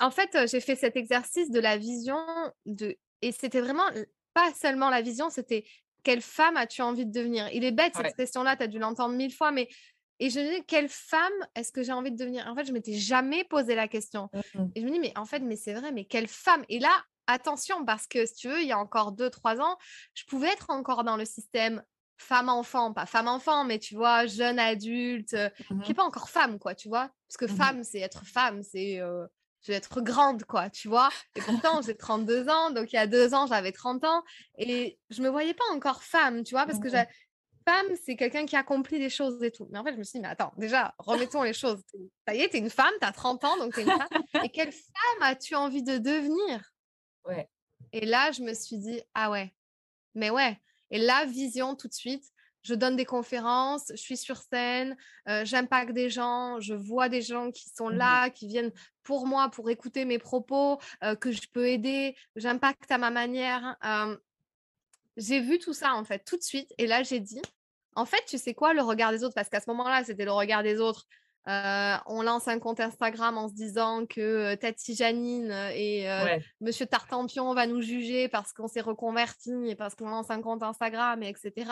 En fait, j'ai fait cet exercice de la vision de... Et c'était vraiment pas seulement la vision, c'était quelle femme as-tu envie de devenir? Il est bête cette question-là, tu as dû l'entendre mille fois, mais et je me dis, quelle femme est-ce que j'ai envie de devenir? En fait, je m'étais jamais posé la question. Mmh. Et je me dis, mais en fait, mais c'est vrai, mais quelle femme? Et là, attention, parce que si tu veux, il y a encore deux, trois ans, je pouvais être encore dans le système femme-enfant, pas femme-enfant, mais tu vois, jeune adulte, mmh qui n'est pas encore femme, quoi, tu vois? Parce que mmh femme, c'est être femme, c'est je vais être grande, quoi, tu vois? Et pourtant, j'ai 32 ans, donc il y a deux ans, j'avais 30 ans, et je me voyais pas encore femme, tu vois, parce que femme, c'est quelqu'un qui accomplit des choses et tout. Mais en fait, je me suis dit, mais attends, déjà, remettons les choses. Ça y est, tu es une femme, tu as 30 ans, donc tu es une femme. Et quelle femme as-tu envie de devenir? Ouais. Et là, je me suis dit, ah ouais, mais ouais. Et la vision tout de suite, je donne des conférences, je suis sur scène, euh, j'impacte des gens, je vois des gens qui sont mmh là, qui viennent pour moi, pour écouter mes propos, euh, que je peux aider, j'impacte à ma manière. Euh, j'ai vu tout ça en fait tout de suite et là j'ai dit en fait tu sais quoi le regard des autres? Parce qu'à ce moment-là c'était le regard des autres euh, on lance un compte Instagram en se disant que Tati Janine et euh, Monsieur Tartampion va nous juger parce qu'on s'est reconverti et parce qu'on lance un compte Instagram, et etc.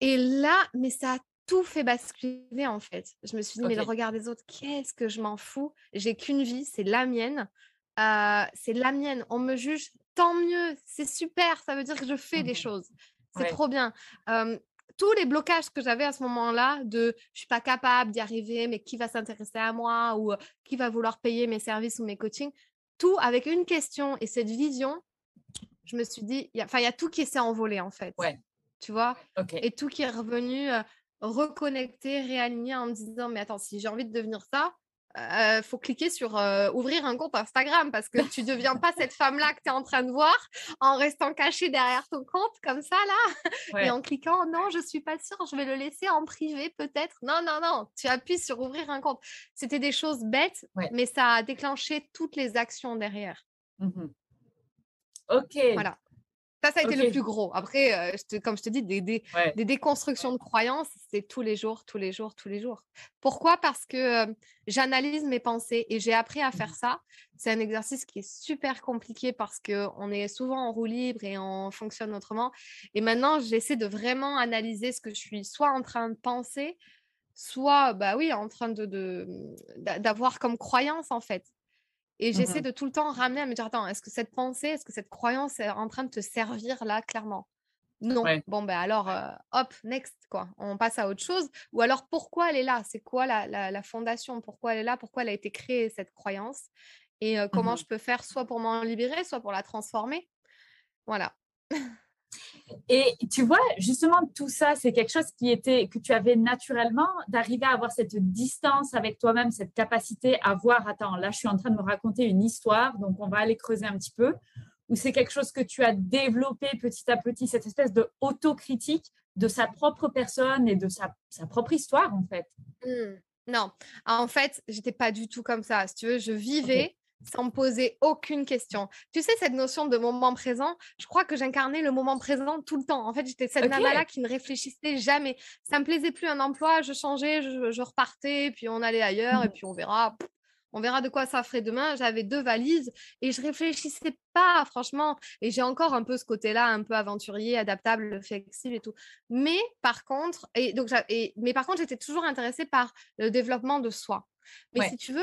Et là, mais ça a tout fait basculer en fait. Je me suis dit, mais le regard des autres, qu'est-ce que je m'en fous? J'ai qu'une vie, c'est la mienne. c'est la mienne. On me juge, tant mieux, c'est super, ça veut dire que je fais des mmh choses. C'est trop bien. tous les blocages que j'avais à ce moment-là de je suis pas capable d'y arriver, mais qui va s'intéresser à moi ou qui va vouloir payer mes services ou mes coachings, tout avec une question et cette vision, je me suis dit, enfin, il y a tout qui s'est envolé en fait. Tu vois? Et tout qui est revenu reconnecter, réaligner en me disant, mais attends, si j'ai envie de devenir ça, euh, faut cliquer sur euh, ouvrir un compte Instagram parce que tu deviens pas cette femme-là que tu es en train de voir en restant caché derrière ton compte comme ça là et en cliquant non, je suis pas sûre, je vais le laisser en privé peut-être. Non, non, non, tu appuies sur ouvrir un compte. C'était des choses bêtes, mais ça a déclenché toutes les actions derrière. Mmh ok. Voilà. Ça, ça a été le plus gros. Après, euh, comme je te dis, des, des, déconstructions de croyances, c'est tous les jours, tous les jours, tous les jours. Pourquoi? Parce que j'analyse mes pensées et j'ai appris à faire mmh. ça. C'est un exercice qui est super compliqué parce qu'on est souvent en roue libre et on fonctionne autrement. Et maintenant, j'essaie de vraiment analyser ce que je suis soit en train de penser, soit, bah oui, en train de d'avoir comme croyance, en fait. Et mmh j'essaie de tout le temps ramener à me dire, attends, est-ce que cette pensée, est-ce que cette croyance est en train de te servir là, clairement? Non. Bon, ben alors, euh, hop, next, quoi. On passe à autre chose. Ou alors, pourquoi elle est là? C'est quoi la, la, fondation? Pourquoi elle est là? Pourquoi elle a été créée, cette croyance? Et euh, comment mmh je peux faire soit pour m'en libérer, soit pour la transformer? Voilà. Et tu vois, justement, tout ça, c'est quelque chose qui était, que tu avais naturellement, d'arriver à avoir cette distance avec toi-même, cette capacité à voir, attends, là, je suis en train de me raconter une histoire, donc on va aller creuser un petit peu, ou c'est quelque chose que tu as développé petit à petit, cette espèce de autocritique de sa propre personne et de sa, propre histoire, en fait? Mmh. Non, en fait, j'étais pas du tout comme ça. Si tu veux, je vivais sans me poser aucune question. Tu sais, cette notion de moment présent, je crois que j'incarnais le moment présent tout le temps. En fait, j'étais cette nana-là qui ne réfléchissait jamais. Ça me plaisait plus un emploi, je changeais, je, repartais, puis on allait ailleurs, et mmh. puis on verra. On verra de quoi ça ferait demain. J'avais deux valises et je réfléchissais pas, franchement. Et j'ai encore un peu ce côté-là, un peu aventurier, adaptable, flexible et tout. Mais par contre, et donc, mais par contre, j'étais toujours intéressée par le développement de soi. Mais si tu veux,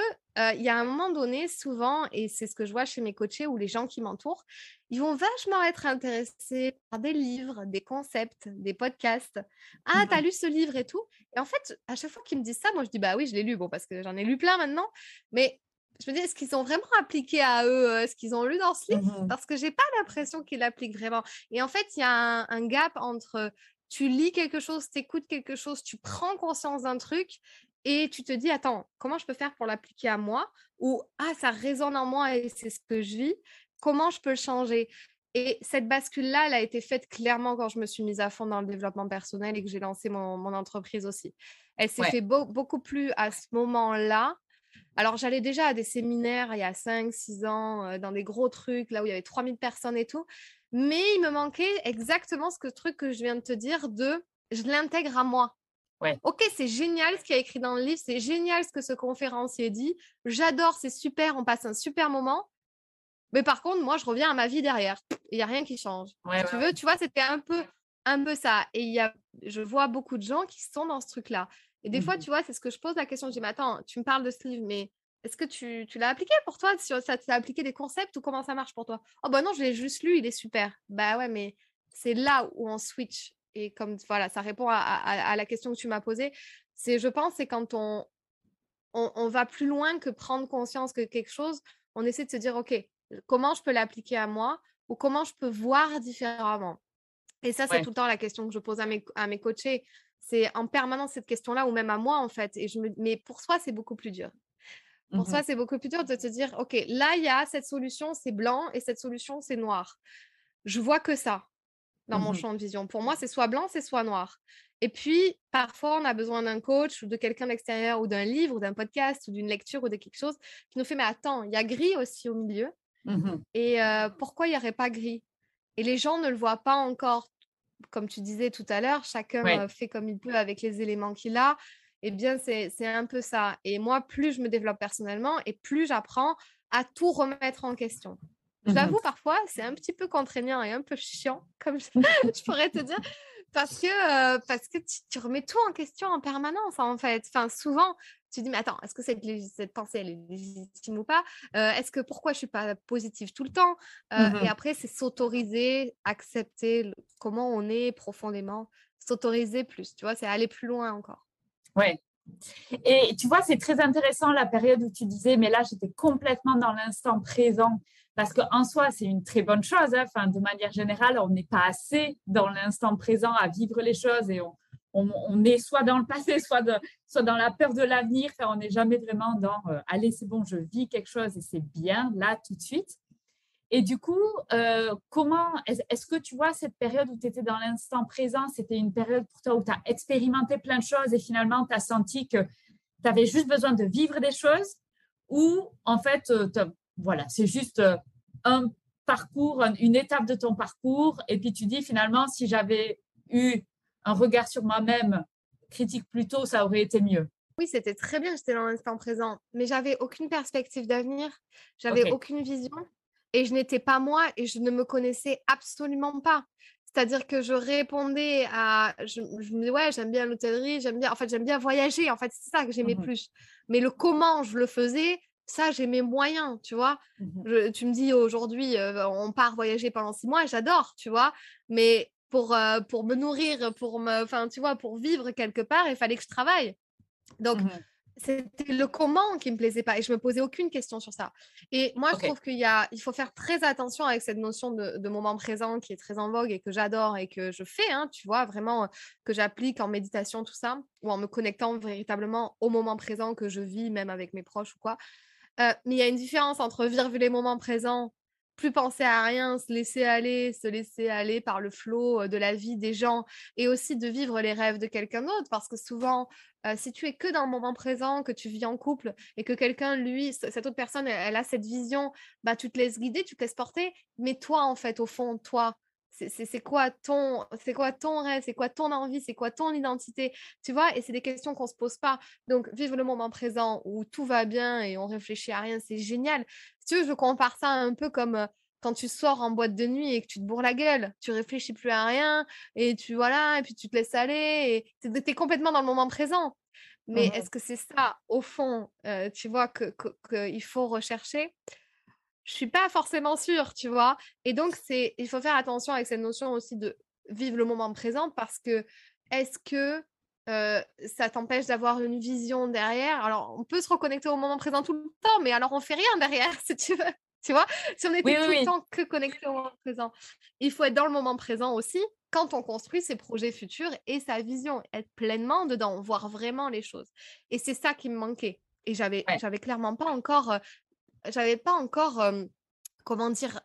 il y a un moment donné, souvent, et c'est ce que je vois chez mes coachés ou les gens qui m'entourent, ils vont vachement être intéressés par des livres, des concepts, des podcasts. Ah, tu as lu ce livre et tout? Et en fait, à chaque fois qu'ils me disent ça, moi je dis bah oui, je l'ai lu, bon, parce que j'en ai lu plein maintenant. Mais je me dis, est-ce qu'ils ont vraiment appliqué à eux ce qu'ils ont lu dans ce livre? mmh Parce que j'ai pas l'impression qu'ils l'appliquent vraiment. Et en fait, il y a un, gap entre tu lis quelque chose, tu écoutes quelque chose, tu prends conscience d'un truc et tu te dis, attends, comment je peux faire pour l'appliquer à moi? Ou, ah, ça résonne en moi et c'est ce que je vis, comment je peux le changer? Et cette bascule-là, elle a été faite clairement quand je me suis mise à fond dans le développement personnel et que j'ai lancé mon, entreprise aussi. Elle s'est fait beaucoup plus à ce moment-là. Alors, j'allais déjà à des séminaires il y a 5, 6 ans, euh, dans des gros trucs, là où il y avait 3000 personnes et tout. Mais il me manquait exactement ce que, truc que je viens de te dire de je l'intègre à moi. Ouais. Ok, c'est génial ce qu'il y a écrit dans le livre, c'est génial ce que ce conférencier dit. J'adore, c'est super, on passe un super moment. Mais par contre, moi, je reviens à ma vie derrière. Il n'y a rien qui change. tu veux, tu vois, c'était un peu, un peu ça. Et il y a, je vois beaucoup de gens qui sont dans ce truc-là. Et des fois, mmh tu vois, c'est ce que je pose la question. Je dis, mais attends, tu me parles de ce livre, mais est-ce que tu, tu l'as appliqué pour toi? Ça t'a appliqué des concepts ou comment ça marche pour toi? Oh, bah non, je l'ai juste lu, il est super. Bah ouais, mais c'est là où on switch. Et comme voilà, ça répond à, à, la question que tu m'as posée. C'est, je pense, c'est quand on, on, on, va plus loin que prendre conscience que quelque chose, on essaie de se dire, OK, comment je peux l'appliquer à moi ou comment je peux voir différemment. Et ça, c'est tout le temps la question que je pose à mes, à mes coachés. C'est en permanence cette question-là, ou même à moi, en fait. Et je me... Mais pour soi, c'est beaucoup plus dur. Pour soi, mmh c'est beaucoup plus dur de te dire, OK, là, il y a cette solution, c'est blanc, et cette solution, c'est noir. Je vois que ça dans mon mmh champ de vision. Pour moi, c'est soit blanc, c'est soit noir. Et puis, parfois, on a besoin d'un coach ou de quelqu'un d'extérieur ou d'un livre ou d'un podcast ou d'une lecture ou de quelque chose qui nous fait, mais attends, il y a gris aussi au milieu. Mmh et pourquoi il n'y aurait pas gris? Et les gens ne le voient pas encore. Comme tu disais tout à l'heure, chacun fait comme il peut avec les éléments qu'il a. Eh bien, c'est un peu ça. Et moi, plus je me développe personnellement et plus j'apprends à tout remettre en question. Mmh J'avoue, parfois, c'est un petit peu contraignant et un peu chiant, comme je, je pourrais te dire, parce que, parce que tu, remets tout en question en permanence, en fait. Enfin, souvent, tu dis, mais attends, est-ce que cette, cette pensée, elle est légitime ou pas? Est-ce que pourquoi je suis pas positive tout le temps? Mmh Et après, c'est s'autoriser, accepter comment on est profondément, s'autoriser plus, tu vois, c'est aller plus loin encore. Ouais. Et tu vois, c'est très intéressant la période où tu disais, mais là, j'étais complètement dans l'instant présent. Parce qu'en soi, c'est une très bonne chose. Hein. Enfin, de manière générale, on n'est pas assez dans l'instant présent à vivre les choses et on, est soit dans le passé, soit, soit dans la peur de l'avenir. on n'est jamais vraiment dans euh, allez, c'est bon, je vis quelque chose et c'est bien là tout de suite. Et du coup, euh, comment est-ce que tu vois cette période où tu étais dans l'instant présent, c'était une période pour toi où tu as expérimenté plein de choses et finalement tu as senti que tu avais juste besoin de vivre des choses ou en fait, euh, voilà, c'est juste un parcours, une étape de ton parcours et puis tu dis finalement, si j'avais eu un regard sur moi-même critique plus tôt, ça aurait été mieux. Oui, c'était très bien, j'étais dans l'instant présent, mais j'avais aucune perspective d'avenir, j'avais aucune vision et je n'étais pas moi et je ne me connaissais absolument pas. C'est-à-dire que je répondais à. Je, me disais, ouais, j'aime bien l'hôtellerie, j'aime bien. En fait, j'aime bien voyager. En fait, c'est ça que j'aimais mmh plus. Mais le comment je le faisais, ça, j'ai mes moyens, tu vois? Mmh tu me dis aujourd'hui, euh, on part voyager pendant six mois, j'adore, tu vois? Mais pour, euh, pour me nourrir, pour me, enfin, tu vois, pour vivre quelque part, il fallait que je travaille. Donc, mmh c'était le comment qui me plaisait pas et je me posais aucune question sur ça. Et moi, je trouve qu'il y a, il faut faire très attention avec cette notion de, moment présent qui est très en vogue et que j'adore et que je fais, hein, tu vois, vraiment que j'applique en méditation, tout ça, ou en me connectant véritablement au moment présent que je vis, même avec mes proches ou quoi. Euh, mais il y a une différence entre vivre les moments présents plus penser à rien, se laisser aller, se laisser aller par le flot de la vie des gens et aussi de vivre les rêves de quelqu'un d'autre parce que souvent si tu es que dans le moment présent, que tu vis en couple et que quelqu'un, lui, cette autre personne, elle, a cette vision, bah, tu te laisses guider, tu te laisses porter, mais toi, en fait, au fond, toi, c'est quoi ton c'est quoi ton rêve c'est quoi ton envie c'est quoi ton identité tu vois? Et c'est des questions qu'on se pose pas. Donc vivre le moment présent où tout va bien et on réfléchit à rien c'est génial. Si tu veux je compare ça un peu comme quand tu sors en boîte de nuit et que tu te bourres la gueule, tu réfléchis plus à rien et tu voilà et puis tu te laisses aller et tu es, complètement dans le moment présent. Mais mmh est-ce que c'est ça au fond, tu vois que qu'il faut rechercher? Je suis pas forcément sûre, tu vois? Et donc, c'est, il faut faire attention avec cette notion aussi de vivre le moment présent parce que est-ce que ça t'empêche d'avoir une vision derrière? Alors, on peut se reconnecter au moment présent tout le temps, mais alors on fait rien derrière, si tu veux. Tu vois? Si on était tout le temps que connecté au moment présent, il faut être dans le moment présent aussi quand on construit ses projets futurs et sa vision, être pleinement dedans, voir vraiment les choses. Et c'est ça qui me manquait. Et j'avais, j'avais clairement pas encore j'avais pas encore, comment dire,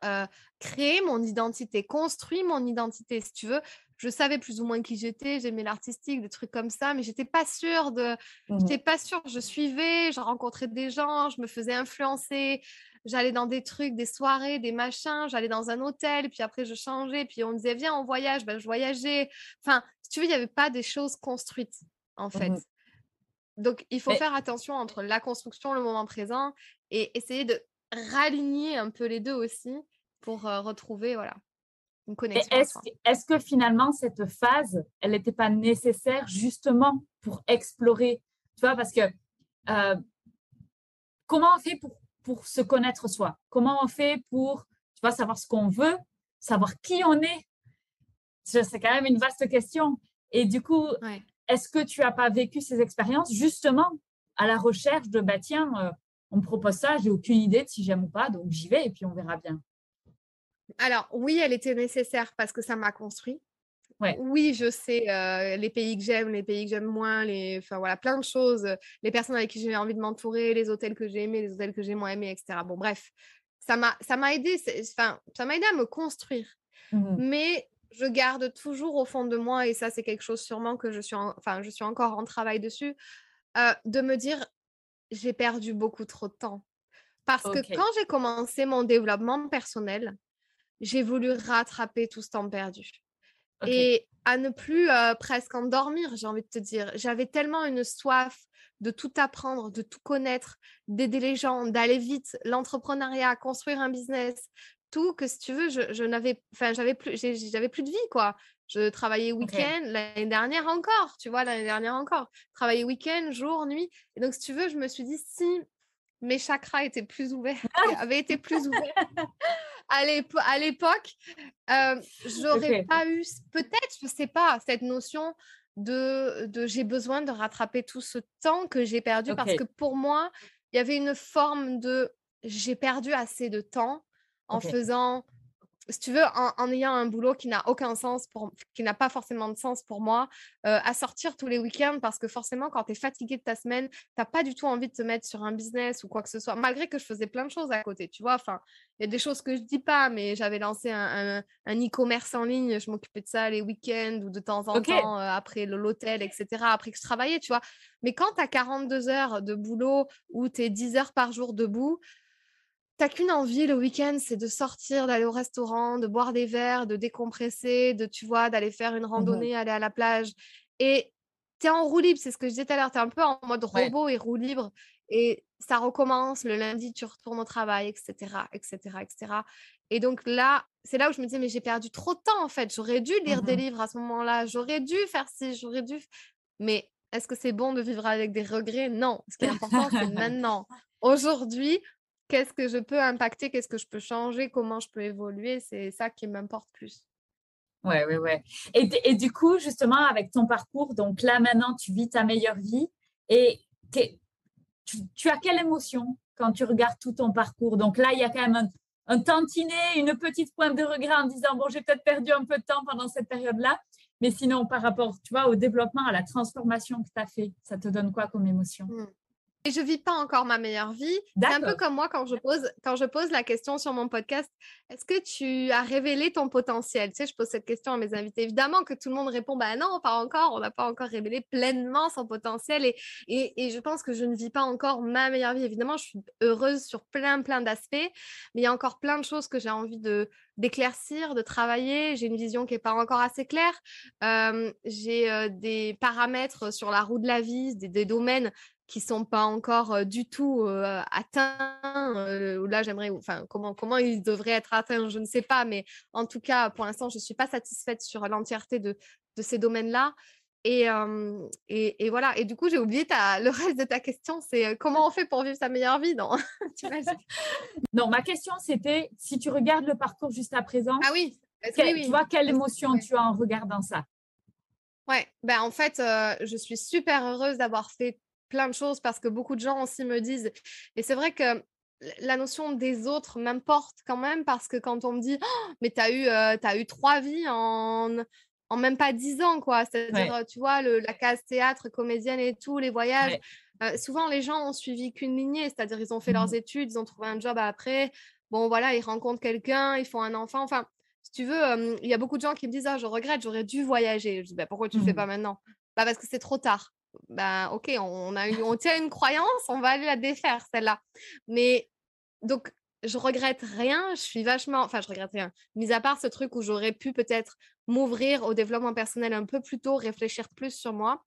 créé mon identité, construit mon identité, si tu veux. Je savais plus ou moins qui j'étais, j'aimais l'artistique, des trucs comme ça, mais j'étais pas sûre de, mmh j'étais pas sûre. Je suivais, je rencontrais des gens, je me faisais influencer, j'allais dans des trucs, des soirées, des machins, j'allais dans un hôtel, puis après je changeais, puis on me disait viens on voyage, ben, je voyageais. Enfin, si tu veux, il n'y avait pas des choses construites. en fait. Mmh Donc, il faut Mais faire attention entre la construction, le moment présent et essayer de raligner un peu les deux aussi pour euh, retrouver voilà, une connexion est-ce que, finalement, cette phase, elle n'était pas nécessaire justement pour explorer Tu vois, parce que euh, comment on fait pour, pour se connaître soi? Comment on fait pour, tu vois, savoir ce qu'on veut, savoir qui on est? C'est c'est quand même une vaste question. Et du coup, Ouais. est-ce que tu n'as pas vécu ces expériences justement à la recherche de, bah tiens, euh, on me propose ça, j'ai aucune idée de si j'aime ou pas, donc j'y vais et puis on verra bien. Alors, oui, elle était nécessaire parce que ça m'a construit. Ouais. Oui, je sais euh, les pays que j'aime, les pays que j'aime moins, les... enfin voilà, plein de choses, les personnes avec qui j'ai envie de m'entourer, les hôtels que j'ai aimés, les hôtels que j'ai moins aimés, etc. Bon, bref, ça m'a, ça m'a aidé, enfin, ça m'a aidé à me construire. Mhm. Mais je garde toujours au fond de moi, et ça, c'est quelque chose sûrement que je suis, en- enfin, je suis encore en travail dessus, euh, de me dire, j'ai perdu beaucoup trop de temps. Parce que quand j'ai commencé mon développement personnel, j'ai voulu rattraper tout ce temps perdu. Et à ne plus euh, presque endormir, j'ai envie de te dire. J'avais tellement une soif de tout apprendre, de tout connaître, d'aider les gens, d'aller vite, l'entrepreneuriat, construire un business, tout que si tu veux, je, je n'avais, enfin, j'avais plus, j'avais plus de vie, quoi. Je travaillais week-end, l'année dernière encore, tu vois, l'année dernière encore. Travaillais week-end, jour, nuit. Et donc, si tu veux, je me suis dit, si mes chakras étaient plus ouverts, avaient été plus ouverts à l'épo- à l'époque, euh, j'aurais pas eu, peut-être, je sais pas, cette notion de, de j'ai besoin de rattraper tout ce temps que j'ai perdu parce que pour moi, il y avait une forme de j'ai perdu assez de temps en faisant, si tu veux, en, en ayant un boulot qui n'a aucun sens, pour, qui n'a pas forcément de sens pour moi, euh, à sortir tous les week-ends parce que forcément, quand tu es fatigué de ta semaine, tu n'as pas du tout envie de te mettre sur un business ou quoi que ce soit, malgré que je faisais plein de choses à côté, tu vois. Enfin, il y a des choses que je dis pas, mais j'avais lancé un, un- un e-commerce en ligne, je m'occupais de ça les week-ends ou de temps en temps euh, après l'hôtel, etc., après que je travaillais, tu vois. Mais quand tu as 42 heures de boulot ou tu es 10 heures par jour debout, T'as qu'une envie le week-end, c'est de sortir, d'aller au restaurant, de boire des verres, de décompresser, de, tu vois, d'aller faire une Mhm. randonnée, aller à la plage. Et tu es en roue libre, c'est ce que je disais tout à l'heure, tu es un peu en mode Ouais. robot et roue libre. Et ça recommence, le lundi, tu retournes au travail, etc., etc., etc. Et donc là, c'est là où je me disais, mais j'ai perdu trop de temps en fait. J'aurais dû lire des Mhm. livres à ce moment-là, j'aurais dû faire ci, j'aurais dû. Mais est-ce que c'est bon de vivre avec des regrets? Non. Ce qui est important, c'est maintenant. Aujourd'hui, qu'est-ce que je peux impacter, qu'est-ce que je peux changer, comment je peux évoluer, c'est ça qui m'importe plus. Ouais, ouais, ouais. Et, du coup, justement, avec ton parcours, donc là maintenant, tu vis ta meilleure vie. Et tu, tu as quelle émotion quand tu regardes tout ton parcours? Donc là, il y a quand même un, un tantinet, une petite pointe de regret en disant, bon, j'ai peut-être perdu un peu de temps pendant cette période-là. Mais sinon, par rapport, tu vois, au développement, à la transformation que tu as fait, ça te donne quoi comme émotion? Et je vis pas encore ma meilleure vie. C'est un peu comme moi quand je pose, quand je pose la question sur mon podcast, est-ce que tu as révélé ton potentiel? Tu sais, je pose cette question à mes invités. Évidemment que tout le monde répond, bah non, pas encore, on n'a pas encore révélé pleinement son potentiel et, et, et je pense que je ne vis pas encore ma meilleure vie. Évidemment, je suis heureuse sur plein, plein d'aspects, mais il y a encore plein de choses que j'ai envie de d'éclaircir, de travailler. J'ai une vision qui n'est pas encore assez claire. Euh, j'ai euh, des paramètres sur la roue de la vie, des, des domaines qui sont pas encore du tout euh, atteints. euh, là, j'aimerais, enfin, comment, comment ils devraient être atteints, je ne sais pas, mais en tout cas, pour l'instant, je ne suis pas satisfaite sur l'entièreté de, de ces domaines-là. Et, euh, et, et voilà. Et du coup, j'ai oublié ta, le reste de ta question, c'est comment on fait pour vivre sa meilleure vie, non Non, ma question, c'était si tu regardes le parcours juste à présent, Ah oui, est-ce- que- oui, oui. tu vois quelle émotion tu as en regardant ça? Ouais, ben en fait, euh, je suis super heureuse d'avoir fait plein de choses parce que beaucoup de gens aussi me disent, et c'est vrai que la notion des autres m'importe quand même parce que quand on me dit, Oh, mais t'as eu, euh, eu trois vies en, en même pas dix ans, quoi. C'est-à-dire, euh, tu vois, le, la case théâtre, comédienne et tout, les voyages. euh, souvent, les gens ont suivi qu'une lignée, c'est-à-dire, ils ont fait leurs Mhm. études, ils ont trouvé un job après. Bon, voilà, ils rencontrent quelqu'un, ils font un enfant. Enfin, si tu veux, euh, il y a beaucoup de gens qui me disent, ah, je regrette, j'aurais dû voyager. Je dis, bah, pourquoi tu le fais Mhm. pas maintenant? Bah, parce que c'est trop tard. Bah, ok, on, a on tient une croyance, on va aller la défaire, celle-là. Mais donc, je regrette rien, je suis vachement, enfin, je regrette rien. Mis à part ce truc où j'aurais pu peut-être m'ouvrir au développement personnel un peu plus tôt, réfléchir plus sur moi.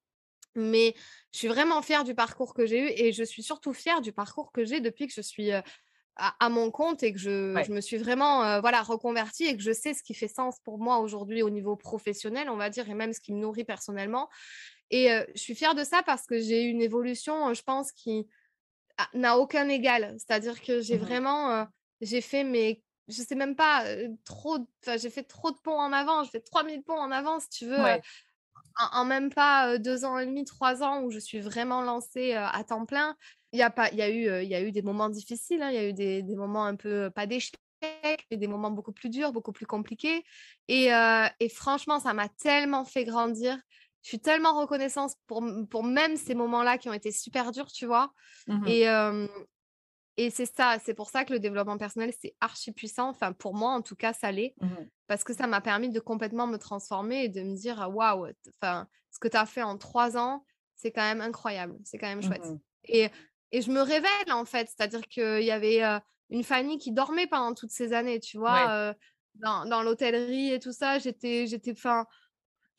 Mais je suis vraiment fière du parcours que j'ai eu et je suis surtout fière du parcours que j'ai depuis que je suis à, mon compte et que je, me suis vraiment voilà, reconvertie et que je sais ce qui fait sens pour moi aujourd'hui au niveau professionnel, on va dire, et même ce qui me nourrit personnellement. Et je suis fière de ça parce que j'ai eu une évolution, je pense, qui n'a aucun égal. C'est-à-dire que j'ai mmh vraiment, j'ai fait mes, je sais même pas, trop, j'ai fait trop de ponts en avant, j'ai fait 3000 ponts en avant, si tu veux. En, même pas deux ans et demi, trois ans où je suis vraiment lancée à temps plein. Il y a pas, il y a eu, il y a eu des moments difficiles, hein, il y a eu des, des, moments un peu pas d'échec, mais des moments beaucoup plus durs, beaucoup plus compliqués. Et, et franchement, ça m'a tellement fait grandir je suis tellement reconnaissante pour, pour même ces moments-là qui ont été super durs, tu vois. Mmh et, et c'est ça, c'est pour ça que le développement personnel, c'est archi puissant. Enfin, pour moi, en tout cas, ça l'est. Mmh parce que ça m'a permis de complètement me transformer et de me dire, «Ah, waouh, enfin, ce que tu as fait en trois ans, c'est quand même incroyable. C'est quand même chouette. Mmh et, et je me révèle, en fait. C'est-à-dire qu'il y avait une famille qui dormait pendant toutes ces années, tu vois. dans, dans l'hôtellerie et tout ça, j'étais, j'étais, enfin,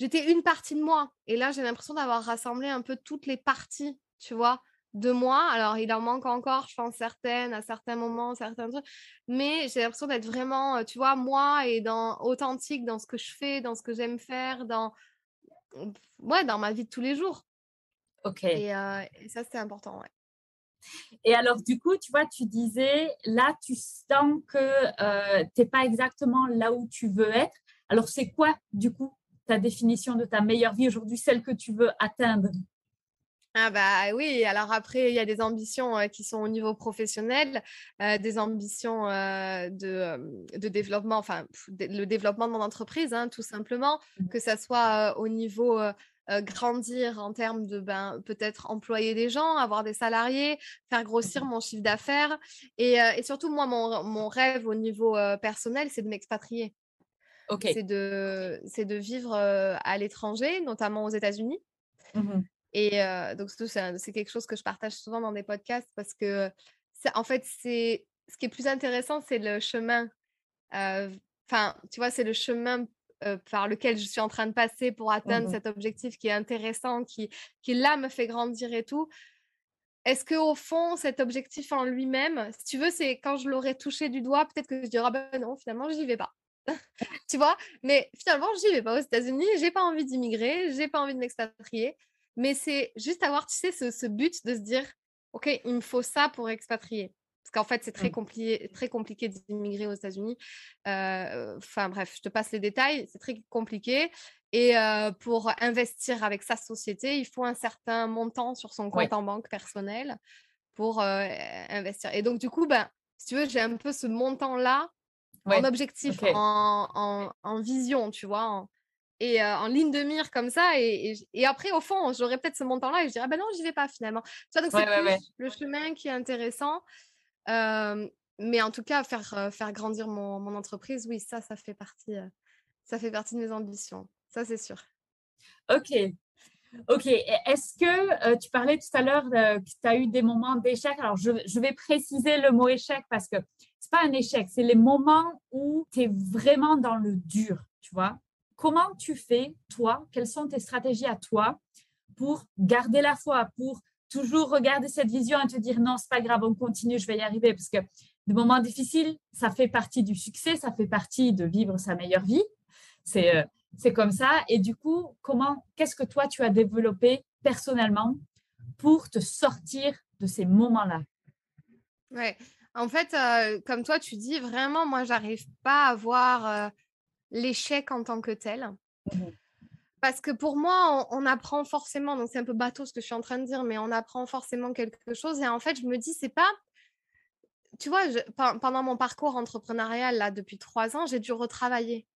j'étais une partie de moi. Et là, j'ai l'impression d'avoir rassemblé un peu toutes les parties, tu vois, de moi. Alors, il en manque encore, je pense, certaines, à certains moments, certains trucs. Mais j'ai l'impression d'être vraiment, euh, tu vois, moi et dans authentique dans ce que je fais, dans ce que j'aime faire, dans, ouais, dans ma vie de tous les jours. Ok. Et, euh, ça, c'est important, ouais. Et alors, du coup, tu vois, tu disais, là, tu sens que euh, tu n'es pas exactement là où tu veux être. Alors, c'est quoi, du coup, ta définition de ta meilleure vie aujourd'hui, celle que tu veux atteindre? Ah bah oui, alors après, il y a des ambitions qui sont au niveau professionnel, des ambitions de, de, développement, enfin le développement de mon entreprise, hein, tout simplement, mmh. que ça soit au niveau grandir en termes de ben, peut-être employer des gens, avoir des salariés, faire grossir mmh mon chiffre d'affaires. Et, et, surtout, moi, mon, mon rêve au niveau personnel, c'est de m'expatrier. C'est de, de vivre à l'étranger, notamment aux États-Unis. Mmh et donc, c'est quelque chose que je partage souvent dans des podcasts parce que, en fait, c'est ce qui est plus intéressant, c'est le chemin. Enfin, tu vois, c'est le chemin par lequel je suis en train de passer pour atteindre mmh cet objectif qui est intéressant, qui, qui là me fait grandir et tout. Est-ce que au fond, cet objectif en lui-même, si tu veux, c'est quand je l'aurais touché du doigt, peut-être que je dirais ah ben non, finalement, j'y vais pas. tu vois Mais finalement, j'y vais pas aux États-Unis, j'ai pas envie d'immigrer, j'ai pas envie de m'expatrier. Mais c'est juste avoir, tu sais, ce, but de se dire, OK, il me faut ça pour expatrier. Parce qu'en fait, c'est très, mmh. compliqué, très compliqué d'immigrer aux États-Unis. Enfin bref, je te passe les détails, c'est très compliqué. Et pour investir avec sa société, il faut un certain montant sur son compte en banque personnel pour investir. Et donc, du coup, ben, si tu veux, j'ai un peu ce montant-là en objectif, en, en, vision, tu vois, et en ligne de mire comme ça. Et, et, après, au fond, j'aurais peut-être ce montant-là et je dirais, ben non, j'y vais pas finalement. Tu vois, donc c'est le chemin qui est intéressant. mais en tout cas, faire, faire grandir mon, mon, entreprise, oui, ça, ça fait partie, ça fait partie de mes ambitions. Ça, c'est sûr. Ok. Ok. Est-ce que tu parlais tout à l'heure que tu as eu des moments d'échec? Alors, je, je, vais préciser le mot échec parce que c'est pas un échec, c'est les moments où tu es vraiment dans le dur, tu vois. Comment tu fais, toi? Quelles sont tes stratégies à toi pour garder la foi, pour toujours regarder cette vision et te dire non, c'est pas grave, on continue, je vais y arriver? Parce que des moments difficiles, ça fait partie du succès, ça fait partie de vivre sa meilleure vie. C'est euh, c'est comme ça. Et du coup, comment, qu'est-ce que toi tu as développé personnellement pour te sortir de ces moments-là? Ouais, en fait, euh, comme toi, tu dis vraiment, moi, j'arrive pas à voir euh, l'échec en tant que tel. Mmh Parce que pour moi, on, apprend forcément, donc c'est un peu bateau ce que je suis en train de dire, mais on apprend forcément quelque chose. Et en fait, je me dis, c'est pas. Tu vois, pendant mon parcours entrepreneurial, là, depuis trois ans, j'ai dû retravailler.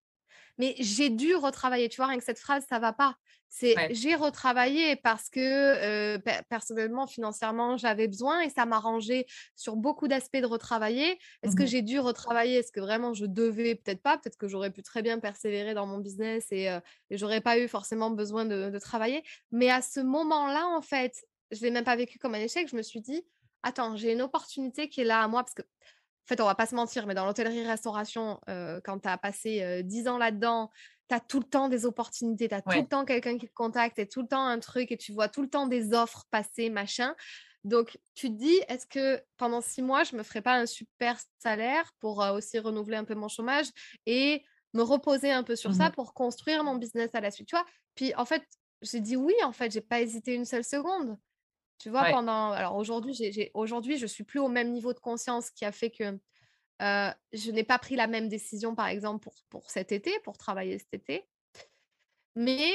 Mais j'ai dû retravailler. Tu vois, rien que cette phrase, ça va pas. C'est j'ai retravaillé parce que personnellement, financièrement, j'avais besoin et ça m'a m'arrangeait sur beaucoup d'aspects de retravailler. Est-ce que mmh j'ai dû retravailler? Est-ce que vraiment je devais? Peut-être pas. Peut-être que j'aurais pu très bien persévérer dans mon business et, et j'aurais pas eu forcément besoin de, de travailler. Mais à ce moment-là, en fait, je l'ai même pas vécu comme un échec. Je me suis dit, attends, j'ai une opportunité qui est là à moi parce que en fait, on va pas se mentir, mais dans l'hôtellerie-restauration, quand tu as passé 10 ans là-dedans, tu as tout le temps des opportunités, tu as tout le temps quelqu'un qui te contacte, et tout le temps un truc, et tu vois tout le temps des offres passer, machin. Donc, tu te dis, est-ce que pendant six mois, je me ferais pas un super salaire pour aussi renouveler un peu mon chômage et me reposer un peu sur ça mmh pour construire mon business à la suite, tu vois? Puis, en fait, j'ai dit oui, en fait, j'ai pas hésité une seule seconde. Tu vois, pendant. Alors, aujourd'hui, j'ai, aujourd'hui, je suis plus au même niveau de conscience qui a fait que je n'ai pas pris la même décision, par exemple, pour, pour cet été, pour travailler cet été. Mais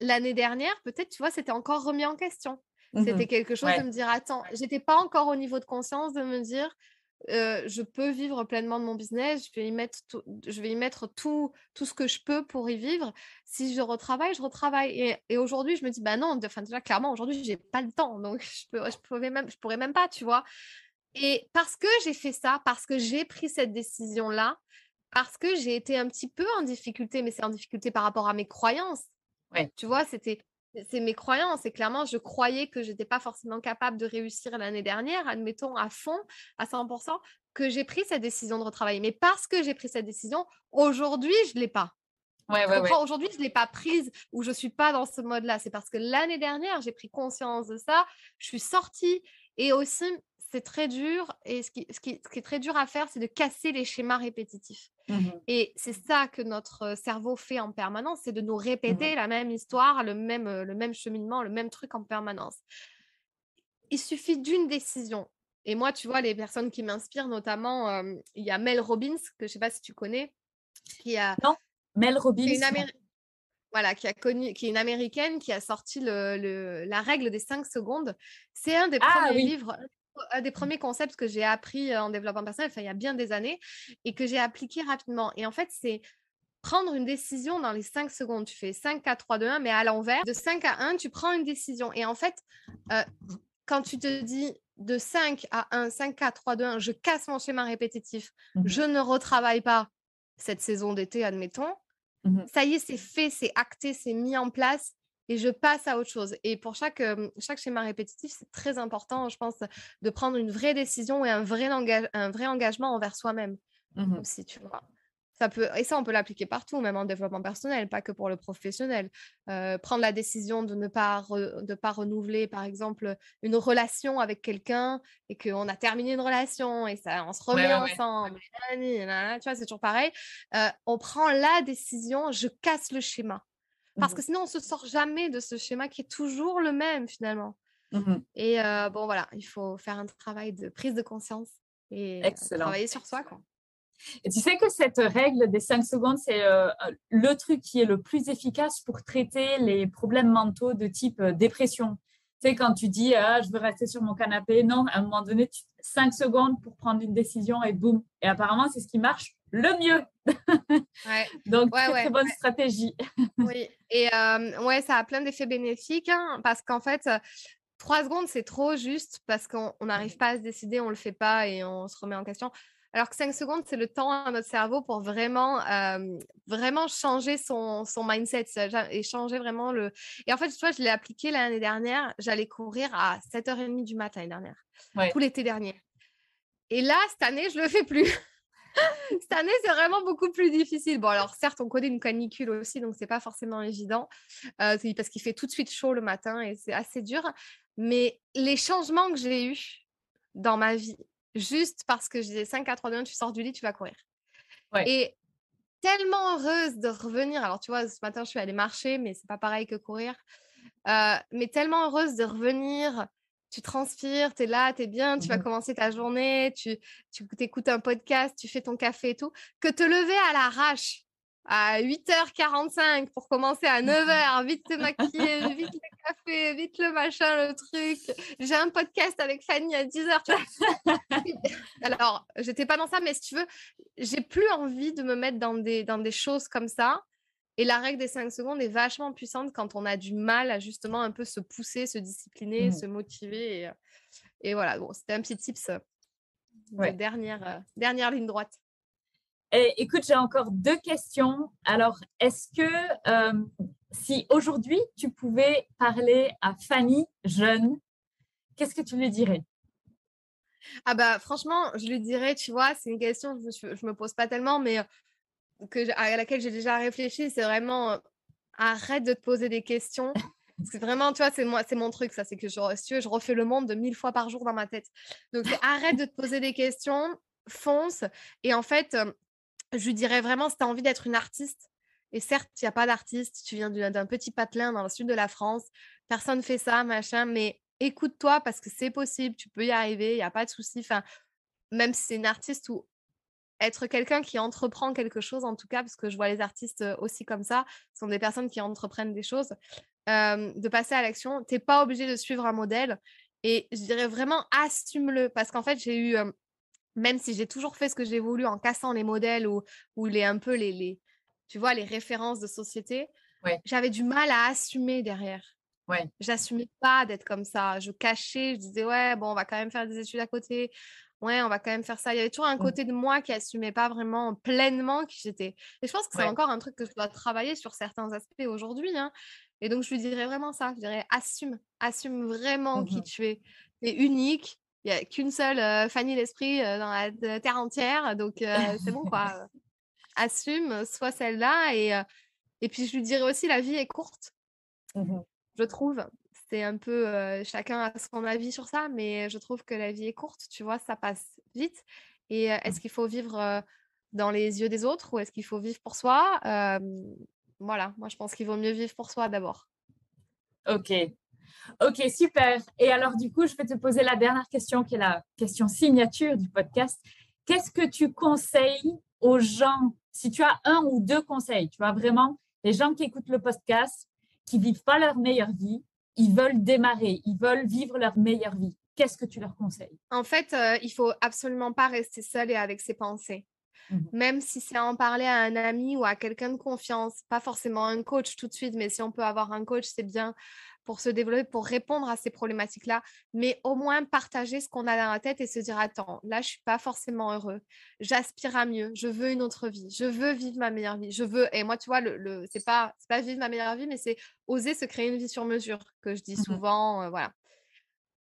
l'année dernière, peut-être, tu vois, c'était encore remis en question. Mmh C'était quelque chose de me dire, attends, j'étais pas encore au niveau de conscience de me dire, je peux vivre pleinement de mon business, je vais y mettre tout, je vais y mettre tout, tout ce que je peux pour y vivre. Si je retravaille, je retravaille. Et, aujourd'hui, je me dis, bah non, enfin, déjà, clairement, aujourd'hui, j'ai pas le temps, donc je, peux, je, pourrais même, je pourrais même pas, tu vois. Et parce que j'ai fait ça, parce que j'ai pris cette décision-là, parce que j'ai été un petit peu en difficulté, mais c'est en difficulté par rapport à mes croyances. Ouais. Tu vois, c'était c'est mes croyances. Et clairement, je croyais que je n'étais pas forcément capable de réussir l'année dernière, admettons à fond, à 100%, que j'ai pris cette décision de retravailler. Mais parce que j'ai pris cette décision, aujourd'hui, je ne l'ai pas. Ouais, ouais, Aujourd'hui, je ne l'ai pas prise ou je ne suis pas dans ce mode-là. C'est parce que l'année dernière, j'ai pris conscience de ça. Je suis sortie. Et aussi, c'est très dur. Et ce qui, ce, qui, est très dur à faire, c'est de casser les schémas répétitifs. Mmh et c'est ça que notre cerveau fait en permanence, c'est de nous mmh répéter la même histoire, le même, le même cheminement, le même truc en permanence. Il suffit d'une décision. Et moi, tu vois, les personnes qui m'inspirent, notamment, il y a Mel Robbins, que je ne sais pas si tu connais, qui a... Non, Mel Robbins. Voilà, qui a connu, qui est une américaine qui a sorti le, la règle des 5 secondes. C'est un des ah premiers livres, un des premiers concepts que j'ai appris en développement personnel, enfin, il y a bien des années, et que j'ai appliqué rapidement. Et en fait, c'est prendre une décision dans les 5 secondes. Tu fais 5, 4, 3, 2, 1, mais à l'envers. De 5 à 1, tu prends une décision. Et en fait, quand tu te dis de 5 à 1, 5, 4, 3, 2, 1, je casse mon schéma répétitif, mmh je ne retravaille pas cette saison d'été, admettons. Mmh Ça y est, c'est fait, c'est acté, c'est mis en place et je passe à autre chose. Et pour chaque, chaque schéma répétitif, c'est très important, je pense, de prendre une vraie décision et un vrai, un vrai engagement envers soi-même mmh aussi, tu vois. Ça peut, et ça, on peut l'appliquer partout, même en développement personnel, pas que pour le professionnel. prendre la décision de ne pas, de pas renouveler, par exemple, une relation avec quelqu'un et qu'on a terminé une relation et ça, on se remet ensemble. Tu vois, c'est toujours pareil. on prend la décision, je casse le schéma. Parce que mmh sinon, on se sort jamais de ce schéma qui est toujours le même finalement. Mmh et bon, voilà, il faut faire un travail de prise de conscience et travailler sur soi. Quoi. Et tu sais que cette règle des 5 secondes, c'est le truc qui est le plus efficace pour traiter les problèmes mentaux de type dépression. Tu sais, quand tu dis ah, je veux rester sur mon canapé, non, à un moment donné, tu... 5 secondes pour prendre une décision et boum. Et apparemment, c'est ce qui marche le mieux. Donc, très, bonne stratégie. oui, et ouais, ça a plein d'effets bénéfiques hein, parce qu'en fait, trois secondes, c'est trop juste parce qu'on n'arrive pas à se décider, on ne le fait pas et on se remet en question. Alors que 5 secondes, c'est le temps à notre cerveau pour vraiment, vraiment changer son, son, mindset et changer vraiment le. Et en fait, tu vois, je l'ai appliqué l'année dernière. J'allais courir à 7h30 du matin l'année dernière, tout l'été dernier. Et là, cette année, je ne le fais plus. Cette année, c'est vraiment beaucoup plus difficile. Bon, alors certes, on connaît une canicule aussi, donc c'est pas forcément évident euh, parce qu'il fait tout de suite chaud le matin et c'est assez dur. Mais les changements que j'ai eus dans ma vie, juste parce que je disais 5 à 3 2, tu sors du lit, tu vas courir. Et tellement heureuse de revenir. Alors, tu vois, ce matin, je suis allée marcher, mais c'est pas pareil que courir. Euh, mais tellement heureuse de revenir tu transpires, tu es là, tu es bien, tu vas mmh commencer ta journée, tu, tu écoutes un podcast, tu fais ton café et tout, que te lever à l'arrache à 8h45 pour commencer à 9h, vite te maquiller, vite le café, vite le machin, le truc. J'ai un podcast avec Fanny à 10h. Alors, j'étais pas dans ça, mais si tu veux, j'ai plus envie de me mettre dans des, dans des choses comme ça. Et la règle des 5 secondes est vachement puissante quand on a du mal à justement un peu se pousser, se discipliner, mmh. se motiver. Et, et voilà, bon, c'était un petit tips euh, de dernière, euh, dernière ligne droite. Et, écoute, j'ai encore deux questions. Alors, est-ce que euh, si aujourd'hui tu pouvais parler à Fanny jeune, qu'est-ce que tu lui dirais? Ah bah franchement, je lui dirais, tu vois, c'est une question que je, ne me pose pas tellement, mais que, à laquelle j'ai déjà réfléchi, c'est vraiment arrête de te poser des questions. C'est vraiment, tu vois, c'est moi, c'est mon truc, ça, c'est que je, je refais le monde de mille fois par jour dans ma tête. Donc, arrête de te poser des questions, fonce. Et en fait, je dirais vraiment, si tu as envie d'être une artiste, et certes, il n'y a pas d'artiste, tu viens d'un petit patelin dans le sud de la France, personne ne fait ça, machin, mais écoute-toi parce que c'est possible, tu peux y arriver, il n'y a pas de souci. Enfin, même si c'est une artiste ou être quelqu'un qui entreprend quelque chose, en tout cas, parce que je vois les artistes aussi comme ça, ce sont des personnes qui entreprennent des choses, de passer à l'action. Tu n'es pas obligé de suivre un modèle. Et je dirais vraiment assume-le, parce qu'en fait, j'ai eu, même si j'ai toujours fait ce que j'ai voulu en cassant les modèles ou, ou les un peu les, les, tu vois, les références de société, j'avais du mal à assumer derrière. Ouais. J'assumais pas d'être comme ça. Je cachais, je disais, ouais, bon, on va quand même faire des études à côté. Ouais, on va quand même faire ça. Il y avait toujours un mmh. côté de moi qui assumait pas vraiment pleinement qui j'étais. Et je pense que c'est encore un truc que je dois travailler sur certains aspects aujourd'hui. Hein. Et donc, je lui dirais vraiment ça. Je dirais, assume, assume vraiment qui mmh tu es. Tu es unique. Il n'y a qu'une seule Fanny l'Esprit dans la terre entière. Donc, c'est bon, quoi assume, soit celle-là. Et, et puis, je lui dirais aussi, la vie est courte, mmh je trouve. C'est un peu, chacun a son avis sur ça, mais je trouve que la vie est courte, tu vois, ça passe vite. Et mmh. est-ce qu'il faut vivre dans les yeux des autres ou est-ce qu'il faut vivre pour soi? Voilà, moi, je pense qu'il vaut mieux vivre pour soi d'abord. Ok. Ok, super. Et alors, du coup, je vais te poser la dernière question qui est la question signature du podcast. Qu'est-ce que tu conseilles aux gens? Si tu as un ou deux conseils, tu vois, vraiment, les gens qui écoutent le podcast, qui vivent pas leur meilleure vie, ils veulent démarrer, ils veulent vivre leur meilleure vie. Qu'est-ce que tu leur conseilles? En fait, euh, il faut absolument pas rester seul et avec ses pensées. Mmh Même si c'est en parler à un ami ou à quelqu'un de confiance, pas forcément un coach tout de suite, mais si on peut avoir un coach, c'est bien pour se développer, pour répondre à ces problématiques-là, mais au moins partager ce qu'on a dans la tête et se dire, attends, là, je suis pas forcément heureux, j'aspire à mieux, je veux une autre vie, je veux vivre ma meilleure vie, je veux, et moi, tu vois, le, le c'est pas, pas vivre ma meilleure vie, mais c'est oser se créer une vie sur mesure, que je dis mmh souvent, euh, voilà.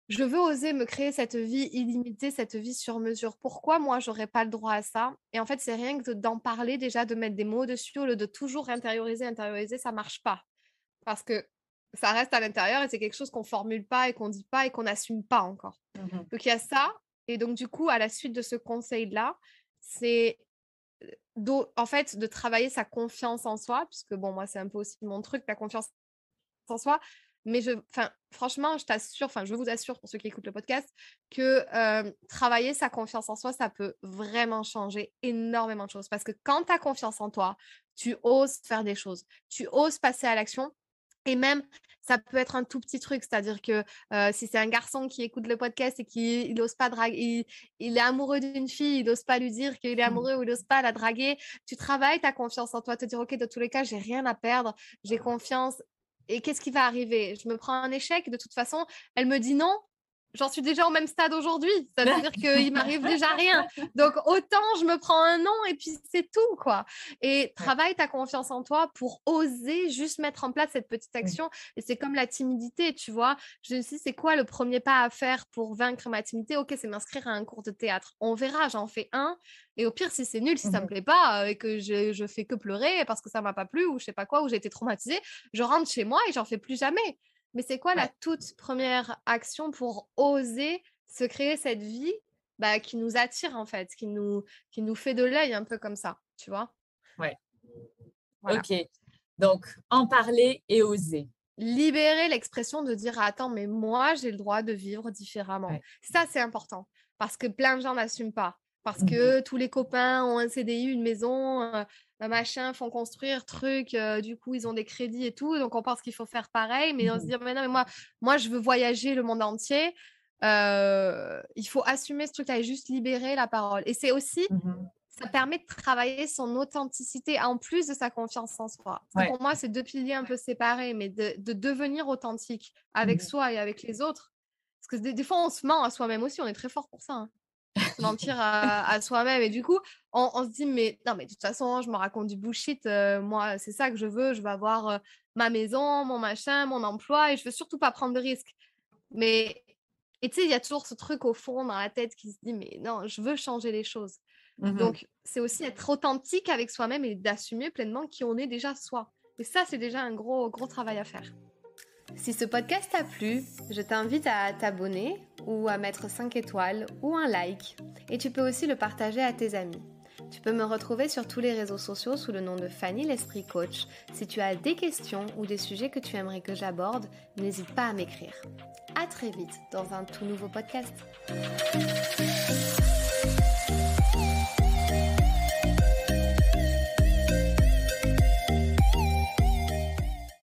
Je veux oser me créer cette vie illimitée, cette vie sur mesure. Pourquoi moi, j'aurais pas le droit à ça? Et en fait, c'est rien que d'en parler déjà, de mettre des mots dessus, au lieu de toujours intérioriser, intérioriser, ça marche pas. Parce que ça reste à l'intérieur et c'est quelque chose qu'on formule pas et qu'on dit pas et qu'on n'assume pas encore. Mmh donc il y a ça. Et donc du coup, à la suite de ce conseil-là, c'est en fait de travailler sa confiance en soi, puisque bon, moi c'est un peu aussi mon truc, la confiance en soi. Mais je, franchement, je t'assure, enfin, je vous assure pour ceux qui écoutent le podcast, que travailler sa confiance en soi, ça peut vraiment changer énormément de choses. Parce que quand tu as confiance en toi, tu oses faire des choses, tu oses passer à l'action et même, ça peut être un tout petit truc, c'est-à-dire que si c'est un garçon qui écoute le podcast et qui n'ose pas draguer, il, est amoureux d'une fille, il n'ose pas lui dire qu'il est mmh. amoureux ou il n'ose pas la draguer, tu travailles ta confiance en toi, te dire, OK, de tous les cas, j'ai rien à perdre, j'ai confiance. Et qu'est-ce qui va arriver? Je me prends un échec, de toute façon, elle me dit non, j'en suis déjà au même stade aujourd'hui. C'est-à-dire qu'il m'arrive déjà rien. Donc, autant je me prends un nom et puis c'est tout, quoi. Et travaille ta confiance en toi pour oser juste mettre en place cette petite action. Et c'est comme la timidité, tu vois. Je me suis dit, c'est quoi le premier pas à faire pour vaincre ma timidité? Ok, c'est m'inscrire à un cours de théâtre. On verra, j'en fais un. Et au pire, si c'est nul, si ça me mmh plaît pas euh, et que je, je fais que pleurer parce que ça m'a pas plu ou je sais pas quoi, ou j'ai été traumatisée, je rentre chez moi et j'en fais plus jamais. Mais c'est quoi la toute première action pour oser se créer cette vie bah, qui nous attire en fait, qui nous, qui nous fait de l'œil un peu comme ça, tu vois? Ouais. Ok. Donc, en parler et oser. Libérer l'expression de dire attends, mais moi j'ai le droit de vivre différemment. Ça, c'est important parce que plein de gens n'assument pas. Parce mmh que tous les copains ont un CDI, une maison, machin, font construire, truc, du coup, ils ont des crédits et tout. Donc, on pense qu'il faut faire pareil. Mais on se mmh dit, mais non, mais moi, moi, je veux voyager le monde entier. il faut assumer ce truc-là et juste libérer la parole. Et c'est aussi, mmh ça permet de travailler son authenticité en plus de sa confiance en soi. Pour moi, c'est deux piliers un peu séparés, mais de, devenir authentique avec soi et avec les autres. Parce que des, fois, on se ment à soi-même aussi, on est très fort pour ça. Hein mentir à, soi-même. Et du coup, on, se dit, mais non, mais de toute façon, je me raconte du bullshit. Euh, moi, c'est ça que je veux. Je veux avoir euh, ma maison, mon machin, mon emploi et je veux surtout pas prendre de risques. Mais, et tu sais, il y a toujours ce truc au fond dans la tête qui se dit, mais non, je veux changer les choses. Mhm. Donc, c'est aussi être authentique avec soi-même et d'assumer pleinement qui on est déjà soi. Et ça, c'est déjà un gros, gros travail à faire. Si ce podcast t'a plu, je t'invite à t'abonner ou à mettre 5 étoiles ou un like. Et tu peux aussi le partager à tes amis. Tu peux me retrouver sur tous les réseaux sociaux sous le nom de Fanny l'Esprit Coach. Si tu as des questions ou des sujets que tu aimerais que j'aborde, n'hésite pas à m'écrire. À très vite dans un tout nouveau podcast.